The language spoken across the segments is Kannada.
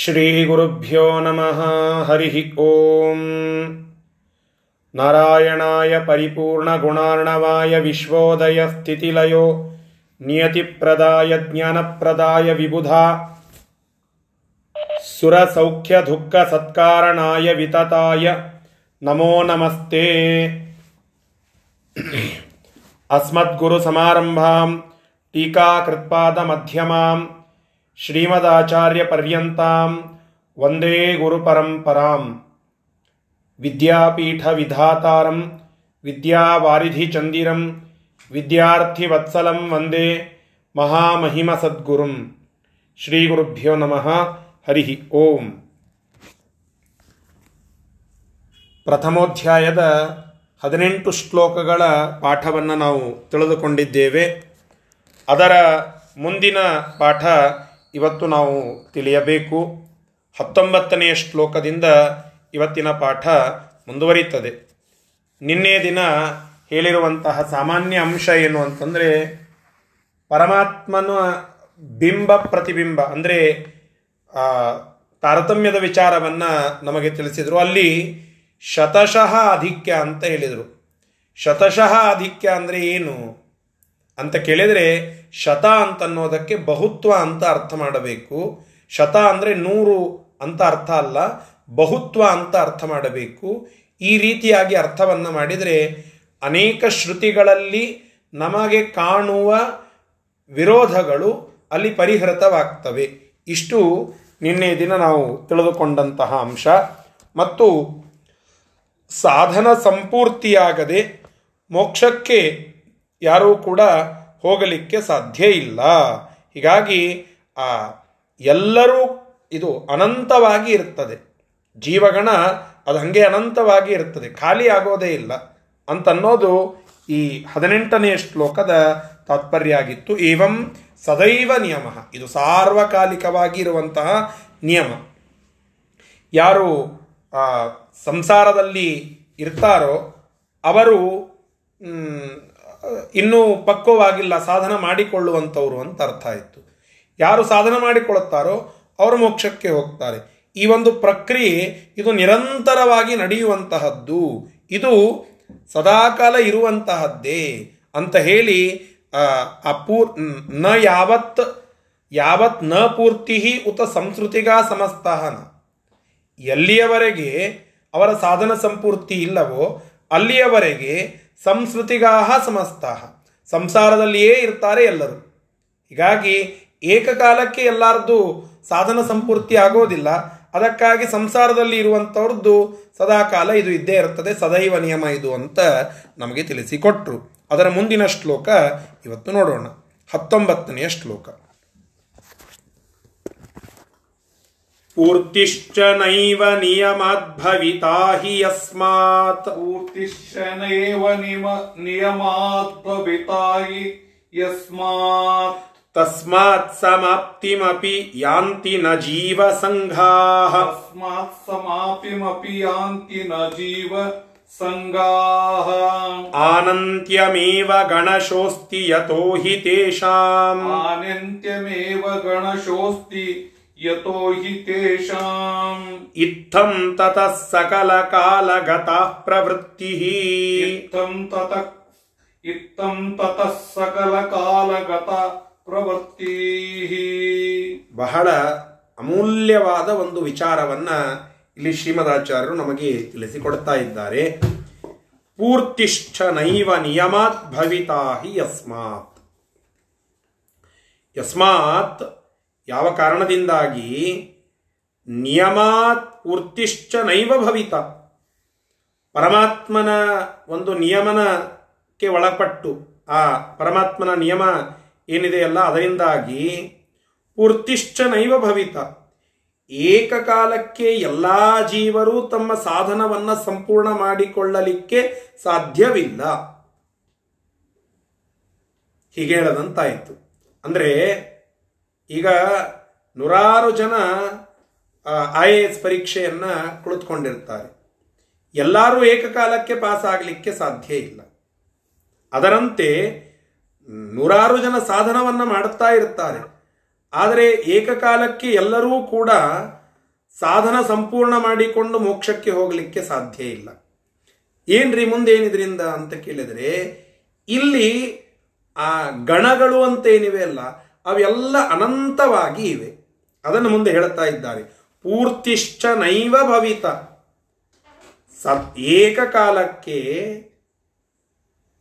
श्रीगुरुभ्यो नमः हरिः ॐ नारायणाय परिपूर्णगुणार्णवाय विश्वोदयस्थितिलयो नियतिप्रदाय ज्ञानप्रदाय विबुधा सुरसौख्यदुःखसत्कारणाय वितताय नमो नमस्ते अस्मद्गुरुसमारम्भां टीकाकृत्पादमध्यमां ಶ್ರೀಮದಾಚಾರ್ಯಪರ್ಯಂತಾಂ ವಂದೇ ಗುರುಪರಂಪರಾಂ. ವಿದ್ಯಾಪೀಠವಿಧಾತಾರಂ, ವಿದ್ಯಾವಾರಿಧಿಚಂದಿರಂ, ವಿದ್ಯಾರ್ಥಿವತ್ಸಲಂ ವಂದೇ ಮಹಾಮಹಿಮಸದ್ಗುರುಂ. ಶ್ರೀಗುರುಭ್ಯೋ ನಮಃ, ಹರಿ ಓಂ. ಪ್ರಥಮೋಧ್ಯಾಯದ ಹದಿನೆಂಟು ಶ್ಲೋಕಗಳ ಪಾಠವನ್ನು ನಾವು ತಿಳಿದುಕೊಂಡಿದ್ದೇವೆ. ಅದರ ಮುಂದಿನ ಪಾಠ ಇವತ್ತು ನಾವು ತಿಳಿಯಬೇಕು. ಹತ್ತೊಂಬತ್ತನೆಯ ಶ್ಲೋಕದಿಂದ ಇವತ್ತಿನ ಪಾಠ ಮುಂದುವರಿಯುತ್ತದೆ. ನಿನ್ನೆ ದಿನ ಹೇಳಿರುವಂತಹ ಸಾಮಾನ್ಯ ಅಂಶ ಏನು ಅಂತಂದರೆ, ಪರಮಾತ್ಮನ ಬಿಂಬ ಪ್ರತಿಬಿಂಬ, ಅಂದರೆ ತಾರತಮ್ಯದ ವಿಚಾರವನ್ನು ನಮಗೆ ತಿಳಿಸಿದರು. ಅಲ್ಲಿ ಶತಶಃ ಅಧಿಕ್ಯ ಅಂತ ಹೇಳಿದರು. ಶತಶಃ ಅಧಿಕ್ಯ ಅಂದರೆ ಏನು ಅಂತ ಕೇಳಿದರೆ ಶತ ಅಂತನ್ನೋದಕ್ಕೆ ಬಹುತ್ವ ಅಂತ ಅರ್ಥ ಮಾಡಬೇಕು. ಶತ ಅಂದರೆ ನೂರು ಅಂತ ಅರ್ಥ ಅಲ್ಲ, ಬಹುತ್ವ ಅಂತ ಅರ್ಥ ಮಾಡಬೇಕು. ಈ ರೀತಿಯಾಗಿ ಅರ್ಥವನ್ನು ಮಾಡಿದರೆ ಅನೇಕ ಶ್ರುತಿಗಳಲ್ಲಿ ನಮಗೆ ಕಾಣುವ ವಿರೋಧಗಳು ಅಲ್ಲಿ ಪರಿಹೃತವಾಗ್ತವೆ. ಇಷ್ಟು ನಿನ್ನೆ ದಿನ ನಾವು ತಿಳಿದುಕೊಂಡಂತಹ ಅಂಶ. ಮತ್ತು ಸಾಧನ ಸಂಪೂರ್ತಿಯಾಗದೆ ಮೋಕ್ಷಕ್ಕೆ ಯಾರೂ ಕೂಡ ಹೋಗಲಿಕ್ಕೆ ಸಾಧ್ಯ ಇಲ್ಲ. ಹೀಗಾಗಿ ಆ ಎಲ್ಲರೂ ಇದು ಅನಂತವಾಗಿ ಇರ್ತದೆ. ಜೀವಗಣ ಅದು ಹಾಗೆ ಅನಂತವಾಗಿ ಇರ್ತದೆ. ಖಾಲಿ ಆಗೋದೇ ಇಲ್ಲ. ಅಂತನ್ನೋದು ಈ ಹದಿನೆಂಟನೆಯ ಶ್ಲೋಕದ ತಾತ್ಪರ್ಯ ಆಗಿತ್ತು ಏವಂ ಸದೈವ ನಿಯಮ. ಇದು ಸಾರ್ವಕಾಲಿಕವಾಗಿ ಇರುವಂತಹ ನಿಯಮ. ಯಾರು ಸಂಸಾರದಲ್ಲಿ ಇರ್ತಾರೋ ಅವರು ಇನ್ನೂ ಪಕ್ವವಾಗಿಲ್ಲ, ಸಾಧನ ಮಾಡಿಕೊಳ್ಳುವಂಥವ್ರು ಅಂತ ಅರ್ಥ ಆಯಿತು. ಯಾರು ಸಾಧನ ಮಾಡಿಕೊಳ್ಳುತ್ತಾರೋ ಅವರು ಮೋಕ್ಷಕ್ಕೆ ಹೋಗ್ತಾರೆ. ಈ ಒಂದು ಪ್ರಕ್ರಿಯೆ, ಇದು ನಿರಂತರವಾಗಿ ನಡೆಯುವಂತಹದ್ದು. ಇದು ಸದಾಕಾಲ ಇರುವಂತಹದ್ದೇ ಅಂತ ಹೇಳಿ, ಆ ಪೂರ್, ನ ಯಾವತ್ ಯಾವತ್ನ ಪೂರ್ತಿ ಉತ ಸಂಸ್ಕೃತಿಗಾ ಸಮಸ್ತಹನ ಎಲ್ಲಿಯವರೆಗೆ ಅವರ ಸಾಧನ ಸಂಪೂರ್ತಿ ಇಲ್ಲವೋ, ಅಲ್ಲಿಯವರೆಗೆ ಸಂಸ್ಕೃತಿಗಾಹ ಸಮಸ್ತಾಹ. ಸಂಸಾರದಲ್ಲಿಯೇ ಇರ್ತಾರೆ ಎಲ್ಲರೂ. ಹೀಗಾಗಿ ಏಕಕಾಲಕ್ಕೆ ಎಲ್ಲರದ್ದು ಸಾಧನ ಸಂಪೂರ್ತಿ ಆಗೋದಿಲ್ಲ. ಅದಕ್ಕಾಗಿ ಸಂಸಾರದಲ್ಲಿ ಇರುವಂಥವ್ರದ್ದು ಸದಾಕಾಲ ಇದು ಇದ್ದೇ ಇರ್ತದೆ ಸದೈವ ನಿಯಮ ಇದು ಅಂತ ನಮಗೆ ತಿಳಿಸಿಕೊಟ್ರು. ಅದರ ಮುಂದಿನ ಶ್ಲೋಕ ಇವತ್ತು ನೋಡೋಣ. ಹತ್ತೊಂಬತ್ತನೆಯ ಶ್ಲೋಕ. ನೈವ ನಿಯಮಾದ್ಭವಿತಾ ಹಿ ಯಸ್ಮಾತ್ ಊರ್ತಿಶ್ಚ ನೈವ ನಿಮ ನಿಯಮಾದ್ಭವಿತಾ ಹಿ ಯಸ್ಮಾತ್ ತಸ್ಮಾತ್ ಸಮಾಪ್ತಿಮಪಿ ಯಾಂತಿ ನ ಜೀವ ಸಂಘಾಃ ತಸ್ಮಾತ್ ಸಮಾಪಿಮಪಿ ಯಾಂತಿ ನ ಜೀವ ಸಂಗಾಃ ಆನಂತ್ಯಮೇವ ಗಣಶೋಸ್ತಿ ಯತೋ ಹಿ ತೇಷಾಂ ಆನಂತ್ಯಮೇವ ಗಣಶೋಸ್ತಿ ಯತೋ ಹಿ ತೇಷಾಂ ततः ತತಃ ಸಕಲ इत्थम् ततः इत्थम् ततः ಪ್ರವೃತ್ತಿ ಬಹಳ ಅಮೂಲ್ಯವಾದ ಒಂದು ವಿಚಾರವನ್ನ ಇಲ್ಲಿ ಶ್ರೀಮದಾಚಾರ್ಯರು ನಮಗೆ ತಿಳಿಸಿಕೊಡ್ತಾ ಇದ್ದಾರೆ. ಪೂರ್ತಿಷ್ಠ ನೈವ ನಿಯಮಾತ್ ಭವಿತಾ ಹಿ ಯಸ್ಮಾತ್. ಯಸ್ಮಾತ್ ಯಾವ ಕಾರಣದಿಂದಾಗಿ ನಿಯಮಾತ್ ವೃತ್ತಿಶ್ಚ ನೈವ ಭವಿತ? ಪರಮಾತ್ಮನ ಒಂದು ನಿಯಮನಕ್ಕೆ ಒಳಪಟ್ಟು ಆ ಪರಮಾತ್ಮನ ನಿಯಮ ಏನಿದೆಯಲ್ಲ ಅದರಿಂದಾಗಿ ಪೂರ್ತಿಶ್ಚ ನೈವ ಭವಿತ. ಏಕಕಾಲಕ್ಕೆ ಎಲ್ಲ ಜೀವರು ತಮ್ಮ ಸಾಧನವನ್ನ ಸಂಪೂರ್ಣ ಮಾಡಿಕೊಳ್ಳಲಿಕ್ಕೆ ಸಾಧ್ಯವಿಲ್ಲ. ಹೀಗೆ ಹೇಳದಂತಾಯಿತು. ಅಂದ್ರೆ ಈಗ ನೂರಾರು ಜನ ಐ ಎ ಎಸ್ ಪರೀಕ್ಷೆಯನ್ನ ಕುಳಿತುಕೊಂಡಿರ್ತಾರೆ. ಎಲ್ಲರೂ ಏಕಕಾಲಕ್ಕೆ ಪಾಸ್ ಆಗಲಿಕ್ಕೆ ಸಾಧ್ಯ ಇಲ್ಲ. ಅದರಂತೆ ನೂರಾರು ಜನ ಸಾಧನವನ್ನ ಮಾಡುತ್ತಾ ಇರ್ತಾರೆ. ಆದರೆ ಏಕಕಾಲಕ್ಕೆ ಎಲ್ಲರೂ ಕೂಡ ಸಾಧನ ಸಂಪೂರ್ಣ ಮಾಡಿಕೊಂಡು ಮೋಕ್ಷಕ್ಕೆ ಹೋಗಲಿಕ್ಕೆ ಸಾಧ್ಯ ಇಲ್ಲ. ಏನ್ರಿ ಮುಂದೇನಿದ್ರಿಂದ ಅಂತ ಕೇಳಿದರೆ, ಇಲ್ಲಿ ಆ ಗಣಗಳು ಅಂತ ಏನಿವೆ ಅಲ್ಲ ಅವೆಲ್ಲ ಅನಂತವಾಗಿ ಇವೆ. ಅದನ್ನು ಮುಂದೆ ಹೇಳುತ್ತಾ ಇದ್ದಾರೆ. ಪೂರ್ತಿಶ್ಚ ನೈವ ಭವಿತ. ಸತ್ ಏಕಕಾಲಕ್ಕೆ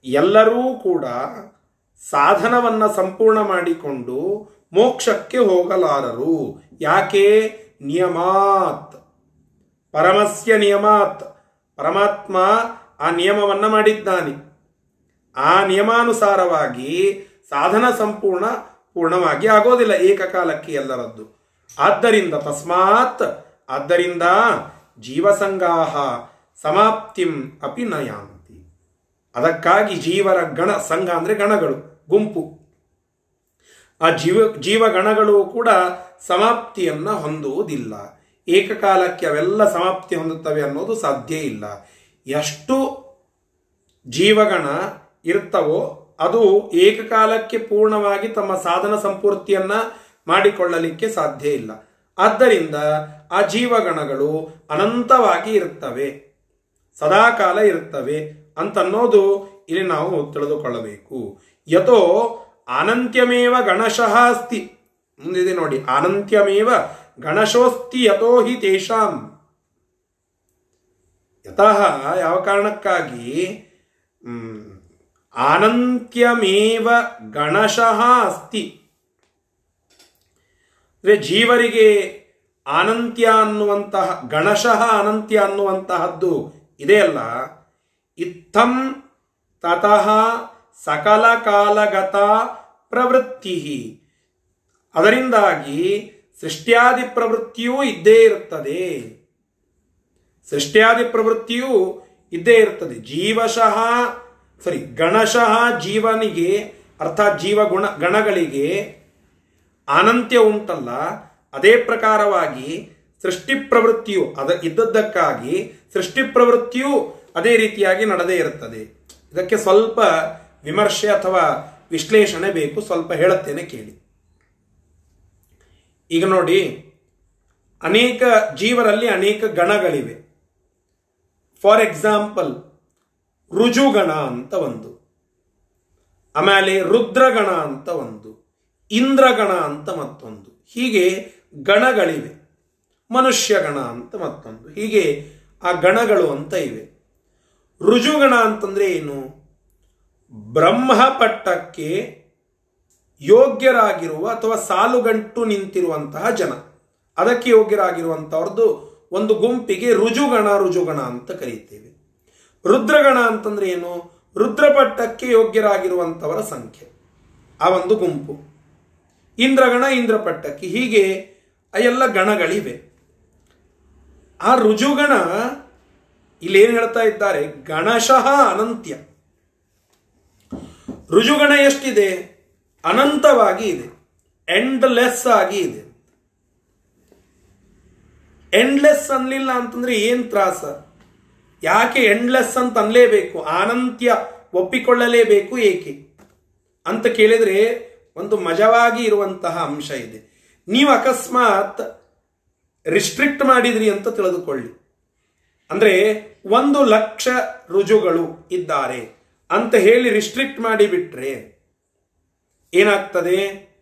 ಎಲ್ಲರೂ ಕೂಡ ಸಾಧನವನ್ನ ಸಂಪೂರ್ಣ ಮಾಡಿಕೊಂಡು ಮೋಕ್ಷಕ್ಕೆ ಹೋಗಲಾರರು. ಯಾಕೆ? ನಿಯಮಾತ್. ಪರಮಸ್ಯ ನಿಯಮಾತ್. ಪರಮಾತ್ಮ ಆ ನಿಯಮವನ್ನು ಮಾಡಿದ್ದಾನೆ. ಆ ನಿಯಮಾನುಸಾರವಾಗಿ ಸಾಧನ ಸಂಪೂರ್ಣ ಪೂರ್ಣವಾಗಿ ಆಗೋದಿಲ್ಲ ಏಕಕಾಲಕ್ಕೆ ಎಲ್ಲರದ್ದು. ಆದ್ದರಿಂದ ತಸ್ಮಾತ್, ಆದ್ದರಿಂದ ಜೀವಸಂಗಾಹ ಸಮಾಪ್ತಿಂ ಅಪಿ ನಯಾಂತಿ. ಅದಕ್ಕಾಗಿ ಜೀವರ ಗಣ, ಸಂಘ ಅಂದ್ರೆ ಗಣಗಳು, ಗುಂಪು. ಆ ಜೀವ, ಜೀವಗಣಗಳು ಕೂಡ ಸಮಾಪ್ತಿಯನ್ನ ಹೊಂದುವುದಿಲ್ಲ. ಏಕಕಾಲಕ್ಕೆ ಅವೆಲ್ಲ ಸಮಾಪ್ತಿ ಹೊಂದುತ್ತವೆ ಅನ್ನೋದು ಸಾಧ್ಯ ಇಲ್ಲ. ಎಷ್ಟು ಜೀವಗಣ ಇರ್ತವೋ ಅದು ಏಕಕಾಲಕ್ಕೆ ಪೂರ್ಣವಾಗಿ ತಮ್ಮ ಸಾಧನ ಸಂಪೂರ್ತಿಯನ್ನ ಮಾಡಿಕೊಳ್ಳಲಿಕ್ಕೆ ಸಾಧ್ಯ ಇಲ್ಲ. ಆದ್ದರಿಂದ ಆ ಜೀವಗಣಗಳು ಅನಂತವಾಗಿ ಇರುತ್ತವೆ. ಸದಾಕಾಲ ಇರುತ್ತವೆ ಅಂತನ್ನೋದು ಇಲ್ಲಿ ನಾವು ತಿಳಿದುಕೊಳ್ಳಬೇಕು. ಯಥೋ ಅನಂತ್ಯಮೇವ ಗಣಶಃ ಅಸ್ತಿ. ಮುಂದಿದೆ ನೋಡಿ. ಅನಂತ್ಯಮೇವ ಗಣಶೋಸ್ತಿ ಯಥೋ ಹಿ ತೇಷಾಂ. ಯತಃ ಯಾವ ಕಾರಣಕ್ಕಾಗಿ? ಅನಂತ್ಯಮೇವ ಗಣಶಃ ಅಸ್ತಿ. ಅಂದರೆ ಜೀವರಿಗೆ ಅನಂತ್ಯ ಅನ್ನುವಂತಹ, ಗಣಶಃ ಅನಂತ್ಯ ಅನ್ನುವಂತಹದ್ದು ಇದೆಯಲ್ಲ ಇತ್ತಂ ತತಃ ಸಕಲ ಕಾಲಗತ ಪ್ರವೃತ್ತಿ. ಅದರಿಂದಾಗಿ ಸೃಷ್ಟ್ಯಾದಿ ಪ್ರವೃತ್ತಿಯೂ ಇದ್ದೇ ಇರುತ್ತದೆ. ಸೃಷ್ಟ್ಯಾದಿ ಪ್ರವೃತ್ತಿಯೂ ಇದ್ದೇ ಇರುತ್ತದೆ. ಜೀವಶಃ ಸರಿ, ಗಣಶಃ ಜೀವನಿಗೆ, ಅರ್ಥಾತ್ ಜೀವ ಗುಣ, ಗಣಗಳಿಗೆ ಅನಂತ್ಯ ಉಂಟಲ್ಲ, ಅದೇ ಪ್ರಕಾರವಾಗಿ ಸೃಷ್ಟಿ ಪ್ರವೃತ್ತಿಯು ಅದ, ಇದ್ದದ್ದಕ್ಕಾಗಿ ಸೃಷ್ಟಿ ಪ್ರವೃತ್ತಿಯು ಅದೇ ರೀತಿಯಾಗಿ ನಡೆದೇ ಇರುತ್ತದೆ. ಇದಕ್ಕೆ ಸ್ವಲ್ಪ ವಿಮರ್ಶೆ ಅಥವಾ ವಿಶ್ಲೇಷಣೆ ಬೇಕು, ಸ್ವಲ್ಪ ಹೇಳುತ್ತೇನೆ ಕೇಳಿ. ಈಗ ನೋಡಿ, ಅನೇಕ ಜೀವರಲ್ಲಿ ಅನೇಕ ಗಣಗಳಿವೆ. ಫಾರ್ ಎಕ್ಸಾಂಪಲ್ ರುಜುಗಣ ಅಂತ ಒಂದು. ಆಮೇಲೆ ರುದ್ರಗಣ ಅಂತ ಒಂದು. ಇಂದ್ರಗಣ ಅಂತ ಮತ್ತೊಂದು. ಹೀಗೆ ಗಣಗಳಿವೆ. ಮನುಷ್ಯಗಣ ಅಂತ ಮತ್ತೊಂದು. ಹೀಗೆ ಆ ಗಣಗಳು ಅಂತ ಇವೆ. ರುಜುಗಣ ಅಂತಂದ್ರೆ ಏನು? ಬ್ರಹ್ಮ ಪಟ್ಟಕ್ಕೆ ಯೋಗ್ಯರಾಗಿರುವ ಅಥವಾ ಸಾಲುಗಂಟು ನಿಂತಿರುವಂತಹ ಜನ. ಅದಕ್ಕೆ ಯೋಗ್ಯರಾಗಿರುವಂಥವ್ರದ್ದು ಒಂದು ಗುಂಪಿಗೆ ರುಜುಗಣ ರುಜುಗಣ ಅಂತ ಕರೀತೇವೆ. ರುದ್ರಗಣ ಅಂತಂದ್ರೆ ಏನು? ರುದ್ರಪಟ್ಟಕ್ಕೆ ಯೋಗ್ಯರಾಗಿರುವಂತವರ ಸಂಖ್ಯೆ. ಆ ಒಂದು ಗುಂಪು. ಇಂದ್ರಗಣ ಇಂದ್ರಪಟ್ಟಕ್ಕೆ. ಹೀಗೆ ಆ ಎಲ್ಲ ಗಣಗಳಿವೆ. ಆ ರುಜುಗಣ ಇಲ್ಲಿ ಏನು ಹೇಳ್ತಾ ಇದ್ದಾರೆ? ಗಣಶಃ ಅನಂತ್ಯ. ರುಜುಗಣ ಎಷ್ಟಿದೆ? ಅನಂತವಾಗಿ ಇದೆ. ಎಂಡ್ಲೆಸ್ ಆಗಿ ಇದೆ. ಎಂಡ್ಲೆಸ್ ಅನ್ಲಿಲ್ಲ ಅಂತಂದ್ರೆ ಏನ್ ತ್ರಾಸ? ಯಾಕೆ ಎಂಡ್ಲೆಸ್ ಅಂತ ಅನ್ಲೇಬೇಕು? ಅನಂತ್ಯ ಒಪ್ಪಿಕೊಳ್ಳಲೇಬೇಕು ಏಕೆ? ಅಂತ ಕೇಳಿದ್ರೆ ಒಂದು ಮಜವಾಗಿ ಇರುವಂತಹ ಅಂಶ ಇದೆ. ನೀವು ಅಕಸ್ಮಾತ್ ರಿಸ್ಟ್ರಿಕ್ಟ್ ಮಾಡಿದ್ರಿ ಅಂತ ತಿಳಿದುಕೊಳ್ಳಿ. ಅಂದ್ರೆ ಒಂದು ಲಕ್ಷ ರುಜುಗಳು ಇದ್ದಾರೆ ಅಂತ ಹೇಳಿ ರಿಸ್ಟ್ರಿಕ್ಟ್ ಮಾಡಿಬಿಟ್ರೆ ಏನಾಗ್ತದೆ?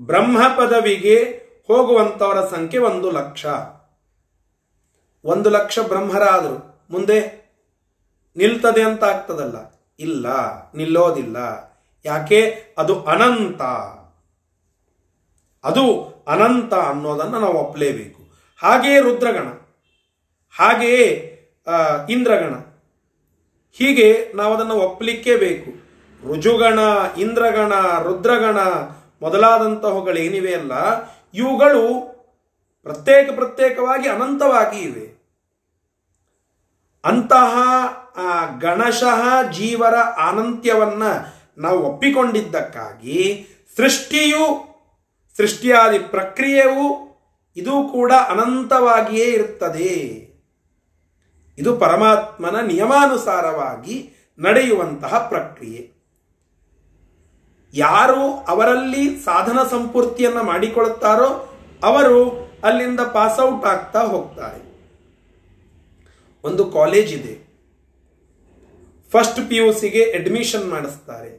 ಬ್ರಹ್ಮ ಪದವಿಗೆ ಹೋಗುವಂತವರ ಸಂಖ್ಯೆ ಒಂದು ಲಕ್ಷ. ಒಂದು ಲಕ್ಷ ಬ್ರಹ್ಮರಾದರು. ಮುಂದೆ ನಿಲ್ತದೆ ಅಂತ ಆಗ್ತದಲ್ಲ. ಇಲ್ಲ, ನಿಲ್ಲೋದಿಲ್ಲ. ಯಾಕೆ? ಅದು ಅನಂತ. ಅದು ಅನಂತ ಅನ್ನೋದನ್ನು ನಾವು ಒಪ್ಪಲೇಬೇಕು ಹಾಗೆಯೇ ರುದ್ರಗಣ. ಹಾಗೆಯೇ ಇಂದ್ರಗಣ. ಹೀಗೆ ನಾವು ಅದನ್ನು ಒಪ್ಪಲಿಕ್ಕೇ ಬೇಕು. ರುಜುಗಣ, ಇಂದ್ರಗಣ, ರುದ್ರಗಣ ಮೊದಲಾದಂತಹಗಳೇನಿವೆ ಅಲ್ಲ, ಇವುಗಳು ಪ್ರತ್ಯೇಕ ಪ್ರತ್ಯೇಕವಾಗಿ ಅನಂತವಾಗಿ ಇವೆ. ಅಂತಹ ಗಣಶಃ ಜೀವರ ಅನಂತ್ಯವನ್ನ ನಾವು ಒಪ್ಪಿಕೊಂಡಿದ್ದಕ್ಕಾಗಿ ಸೃಷ್ಟಿಯು, ಸೃಷ್ಟಿಯಾದಿ ಪ್ರಕ್ರಿಯೆಯು ಇದು ಕೂಡ ಅನಂತವಾಗಿಯೇ ಇರುತ್ತದೆ. ಇದು ಪರಮಾತ್ಮನ ನಿಯಮಾನುಸಾರವಾಗಿ ನಡೆಯುವಂತಹ ಪ್ರಕ್ರಿಯೆ. ಯಾರು ಅವರಲ್ಲಿ ಸಾಧನ ಸಂಪೂರ್ತಿಯನ್ನು ಮಾಡಿಕೊಳ್ಳುತ್ತಾರೋ ಅವರು ಅಲ್ಲಿಂದ ಪಾಸ್ ಔಟ್ ಆಗ್ತಾ ಹೋಗ್ತಾರೆ. ಒಂದು ಕಾಲೇಜ್ ಇದೆ. ಫಸ್ಟ್ ಪಿ ಯು ಸಿಗೆ ಅಡ್ಮಿಷನ್ ಮಾಡಿಸ್ತಾರೆ.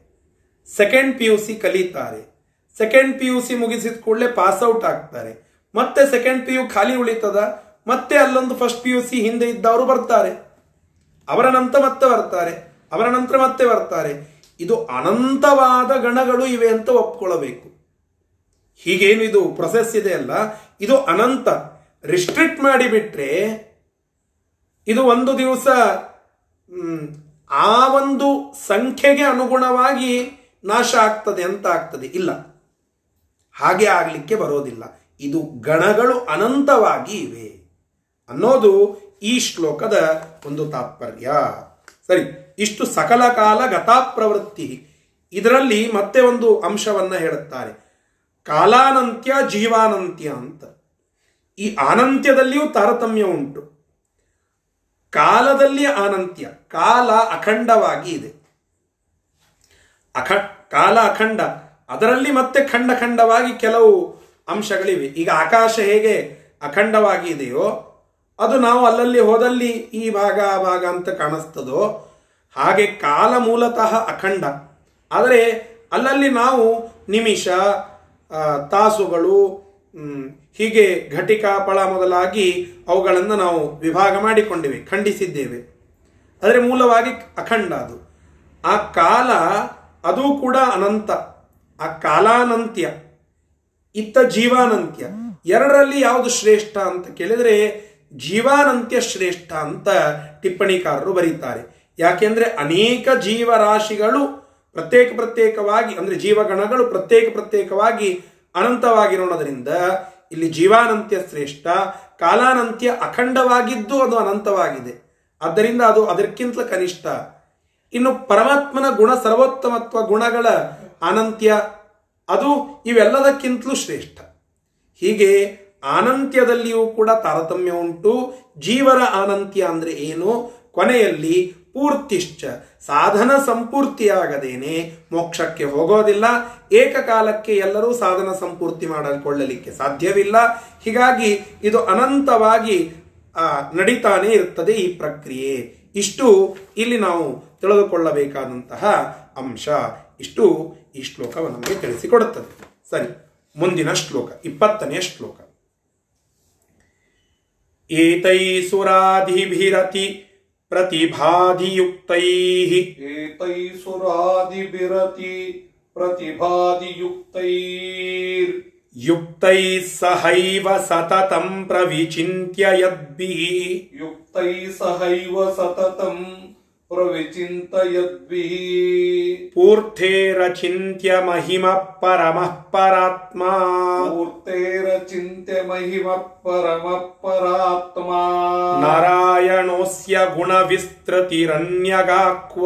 ಸೆಕೆಂಡ್ ಪಿ ಯು ಸಿ ಕಲಿತಾರೆ. ಸೆಕೆಂಡ್ ಪಿ ಯು ಸಿ ಮುಗಿಸಿದ ಕೂಡಲೇ ಪಾಸ್ ಔಟ್ ಆಗ್ತಾರೆ. ಮತ್ತೆ ಸೆಕೆಂಡ್ ಪಿ ಯು ಖಾಲಿ ಉಳಿತದ? ಮತ್ತೆ ಅಲ್ಲೊಂದು ಫಸ್ಟ್ ಪಿ ಯು ಸಿ ಹಿಂದೆ ಇದ್ದವರು ಬರ್ತಾರೆ. ಅವರ ನಂತರ ಮತ್ತೆ ಬರ್ತಾರೆ. ಅವರ ನಂತರ ಮತ್ತೆ ಬರ್ತಾರೆ. ಇದು ಅನಂತವಾದ ಗಣಗಳು ಇವೆ ಅಂತ ಒಪ್ಕೊಳ್ಳಬೇಕು ಹೀಗೇನು ಇದು ಪ್ರೊಸೆಸ್ ಇದೆ ಅಲ್ಲ? ಇದು ಅನಂತ. ರಿಸ್ಟ್ರಿಕ್ಟ್ ಮಾಡಿಬಿಟ್ರೆ ಇದು ಒಂದು ದಿವಸ ಆ ಒಂದು ಸಂಖ್ಯೆಗೆ ಅನುಗುಣವಾಗಿ ನಾಶ ಆಗ್ತದೆ ಅಂತ ಆಗ್ತದೆ. ಇಲ್ಲ. ಹಾಗೆ ಆಗಲಿಕ್ಕೆ ಬರೋದಿಲ್ಲ. ಇದು ಗಣಗಳು ಅನಂತವಾಗಿ ಇವೆ ಅನ್ನೋದು ಈ ಶ್ಲೋಕದ ಒಂದು ತಾತ್ಪರ್ಯ. ಸರಿ, ಇಷ್ಟು ಸಕಲ ಕಾಲ ಗತಾಪ್ರವೃತ್ತಿ. ಇದರಲ್ಲಿ ಮತ್ತೆ ಒಂದು ಅಂಶವನ್ನ ಹೇಳುತ್ತಾರೆ. ಕಾಲಾನಂತ್ಯ ಜೀವಾನಂತ್ಯ ಅಂತ. ಈ ಅನಂತ್ಯದಲ್ಲಿಯೂ ತಾರತಮ್ಯ ಉಂಟು. ಕಾಲದಲ್ಲಿ ಅನಂತ್ಯ, ಕಾಲ ಅಖಂಡವಾಗಿ ಇದೆ. ಅಖ ಕಾಲ ಅಖಂಡ, ಅದರಲ್ಲಿ ಮತ್ತೆ ಖಂಡ ಖಂಡವಾಗಿ ಕೆಲವು ಅಂಶಗಳಿವೆ. ಈಗ ಆಕಾಶ ಹೇಗೆ ಅಖಂಡವಾಗಿ ಇದೆಯೋ, ಅದು ನಾವು ಅಲ್ಲಲ್ಲಿ ಹೋದಲ್ಲಿ ಈ ಭಾಗ, ಆ ಭಾಗ ಅಂತ ಕಾಣಿಸ್ತದೋ, ಹಾಗೆ ಕಾಲ ಮೂಲತಃ ಅಖಂಡ. ಆದರೆ ಅಲ್ಲಲ್ಲಿ ನಾವು ನಿಮಿಷ ತಾಸುಗಳು ಹೀಗೆ ಘಟಿಕ ಫಳ ಮೊದಲಾಗಿ ಅವುಗಳನ್ನು ನಾವು ವಿಭಾಗ ಮಾಡಿಕೊಂಡಿವೆ, ಖಂಡಿಸಿದ್ದೇವೆ. ಆದರೆ ಮೂಲವಾಗಿ ಅಖಂಡ ಅದು. ಆ ಕಾಲ ಅದು ಕೂಡ ಅನಂತ. ಆ ಕಾಲಾನಂತ್ಯ, ಇತ್ತ ಜೀವಾನಂತ್ಯ, ಎರಡರಲ್ಲಿ ಯಾವುದು ಶ್ರೇಷ್ಠ ಅಂತ ಕೇಳಿದರೆ ಜೀವಾನಂತ್ಯ ಶ್ರೇಷ್ಠ ಅಂತ ಟಿಪ್ಪಣಿಕಾರರು ಬರೀತಾರೆ. ಯಾಕೆಂದ್ರೆ ಅನೇಕ ಜೀವರಾಶಿಗಳು ಪ್ರತ್ಯೇಕ ಪ್ರತ್ಯೇಕವಾಗಿ, ಅಂದ್ರೆ ಜೀವಗಣಗಳು ಪ್ರತ್ಯೇಕ ಪ್ರತ್ಯೇಕವಾಗಿ ಅನಂತವಾಗಿರೋಣದ್ರಿಂದ ಇಲ್ಲಿ ಜೀವಾನಂತ್ಯ ಶ್ರೇಷ್ಠ, ಕಾಲಾನಂತ್ಯ ಅಖಂಡವಾಗಿದ್ದು ಅದು ಅನಂತವಾಗಿದೆ. ಆದ್ದರಿಂದ ಅದು ಅದಕ್ಕಿಂತ ಕನಿಷ್ಠ. ಇನ್ನು ಪರಮಾತ್ಮನ ಗುಣ ಸರ್ವೋತ್ತಮತ್ವ ಗುಣಗಳ ಅನಂತ್ಯ, ಅದು ಇವೆಲ್ಲದಕ್ಕಿಂತಲೂ ಶ್ರೇಷ್ಠ. ಹೀಗೆ ಅನಂತ್ಯದಲ್ಲಿಯೂ ಕೂಡ ತಾರತಮ್ಯ ಉಂಟು. ಜೀವರ ಅನಂತ್ಯ ಅಂದರೆ ಏನು? ಕೊನೆಯಲ್ಲಿ ಪೂರ್ತಿಶ್ಚ. ಸಾಧನ ಸಂಪೂರ್ತಿಯಾಗದೇನೆ ಮೋಕ್ಷಕ್ಕೆ ಹೋಗೋದಿಲ್ಲ. ಏಕಕಾಲಕ್ಕೆ ಎಲ್ಲರೂ ಸಾಧನ ಸಂಪೂರ್ತಿ ಮಾಡಿಕೊಳ್ಳಲಿಕ್ಕೆ ಸಾಧ್ಯವಿಲ್ಲ. ಹೀಗಾಗಿ ಇದು ಅನಂತವಾಗಿ ನಡೀತಾನೆ ಇರುತ್ತದೆ ಈ ಪ್ರಕ್ರಿಯೆ. ಇಷ್ಟು ಇಲ್ಲಿ ನಾವು ತಿಳಿದುಕೊಳ್ಳಬೇಕಾದಂತಹ ಅಂಶ. ಇಷ್ಟು ಈ ಶ್ಲೋಕವು ನಮಗೆ ತಿಳಿಸಿಕೊಡುತ್ತದೆ. ಸರಿ, ಮುಂದಿನ ಶ್ಲೋಕ ಇಪ್ಪತ್ತನೆಯ ಶ್ಲೋಕ. ಏತೈ ಸುರಾಧಿಭಿರತಿ प्रतिभादियुक्तैः एतैः सुरादिभिरति प्रतिभादियुक्तैर् युक्तैः सहैव सततम् प्रविचिन्त्य यद्भिः। युक्तैः सहैव सततम् प्रविचिन्तयद्भिः ಪೂರ್ಥೇರಚಿಂತ್ಯ ಮಹಿಮ ಪರಮಃ ಪರಾತ್ಮಾ मूर्तेरचिन्त्य महिमः परमः परात्मा ನಾರಾಯಣೋಸ್ಯ ಗುಣವಿಸ್ತೃತಿರನ್ಯಗಾಕ್ವ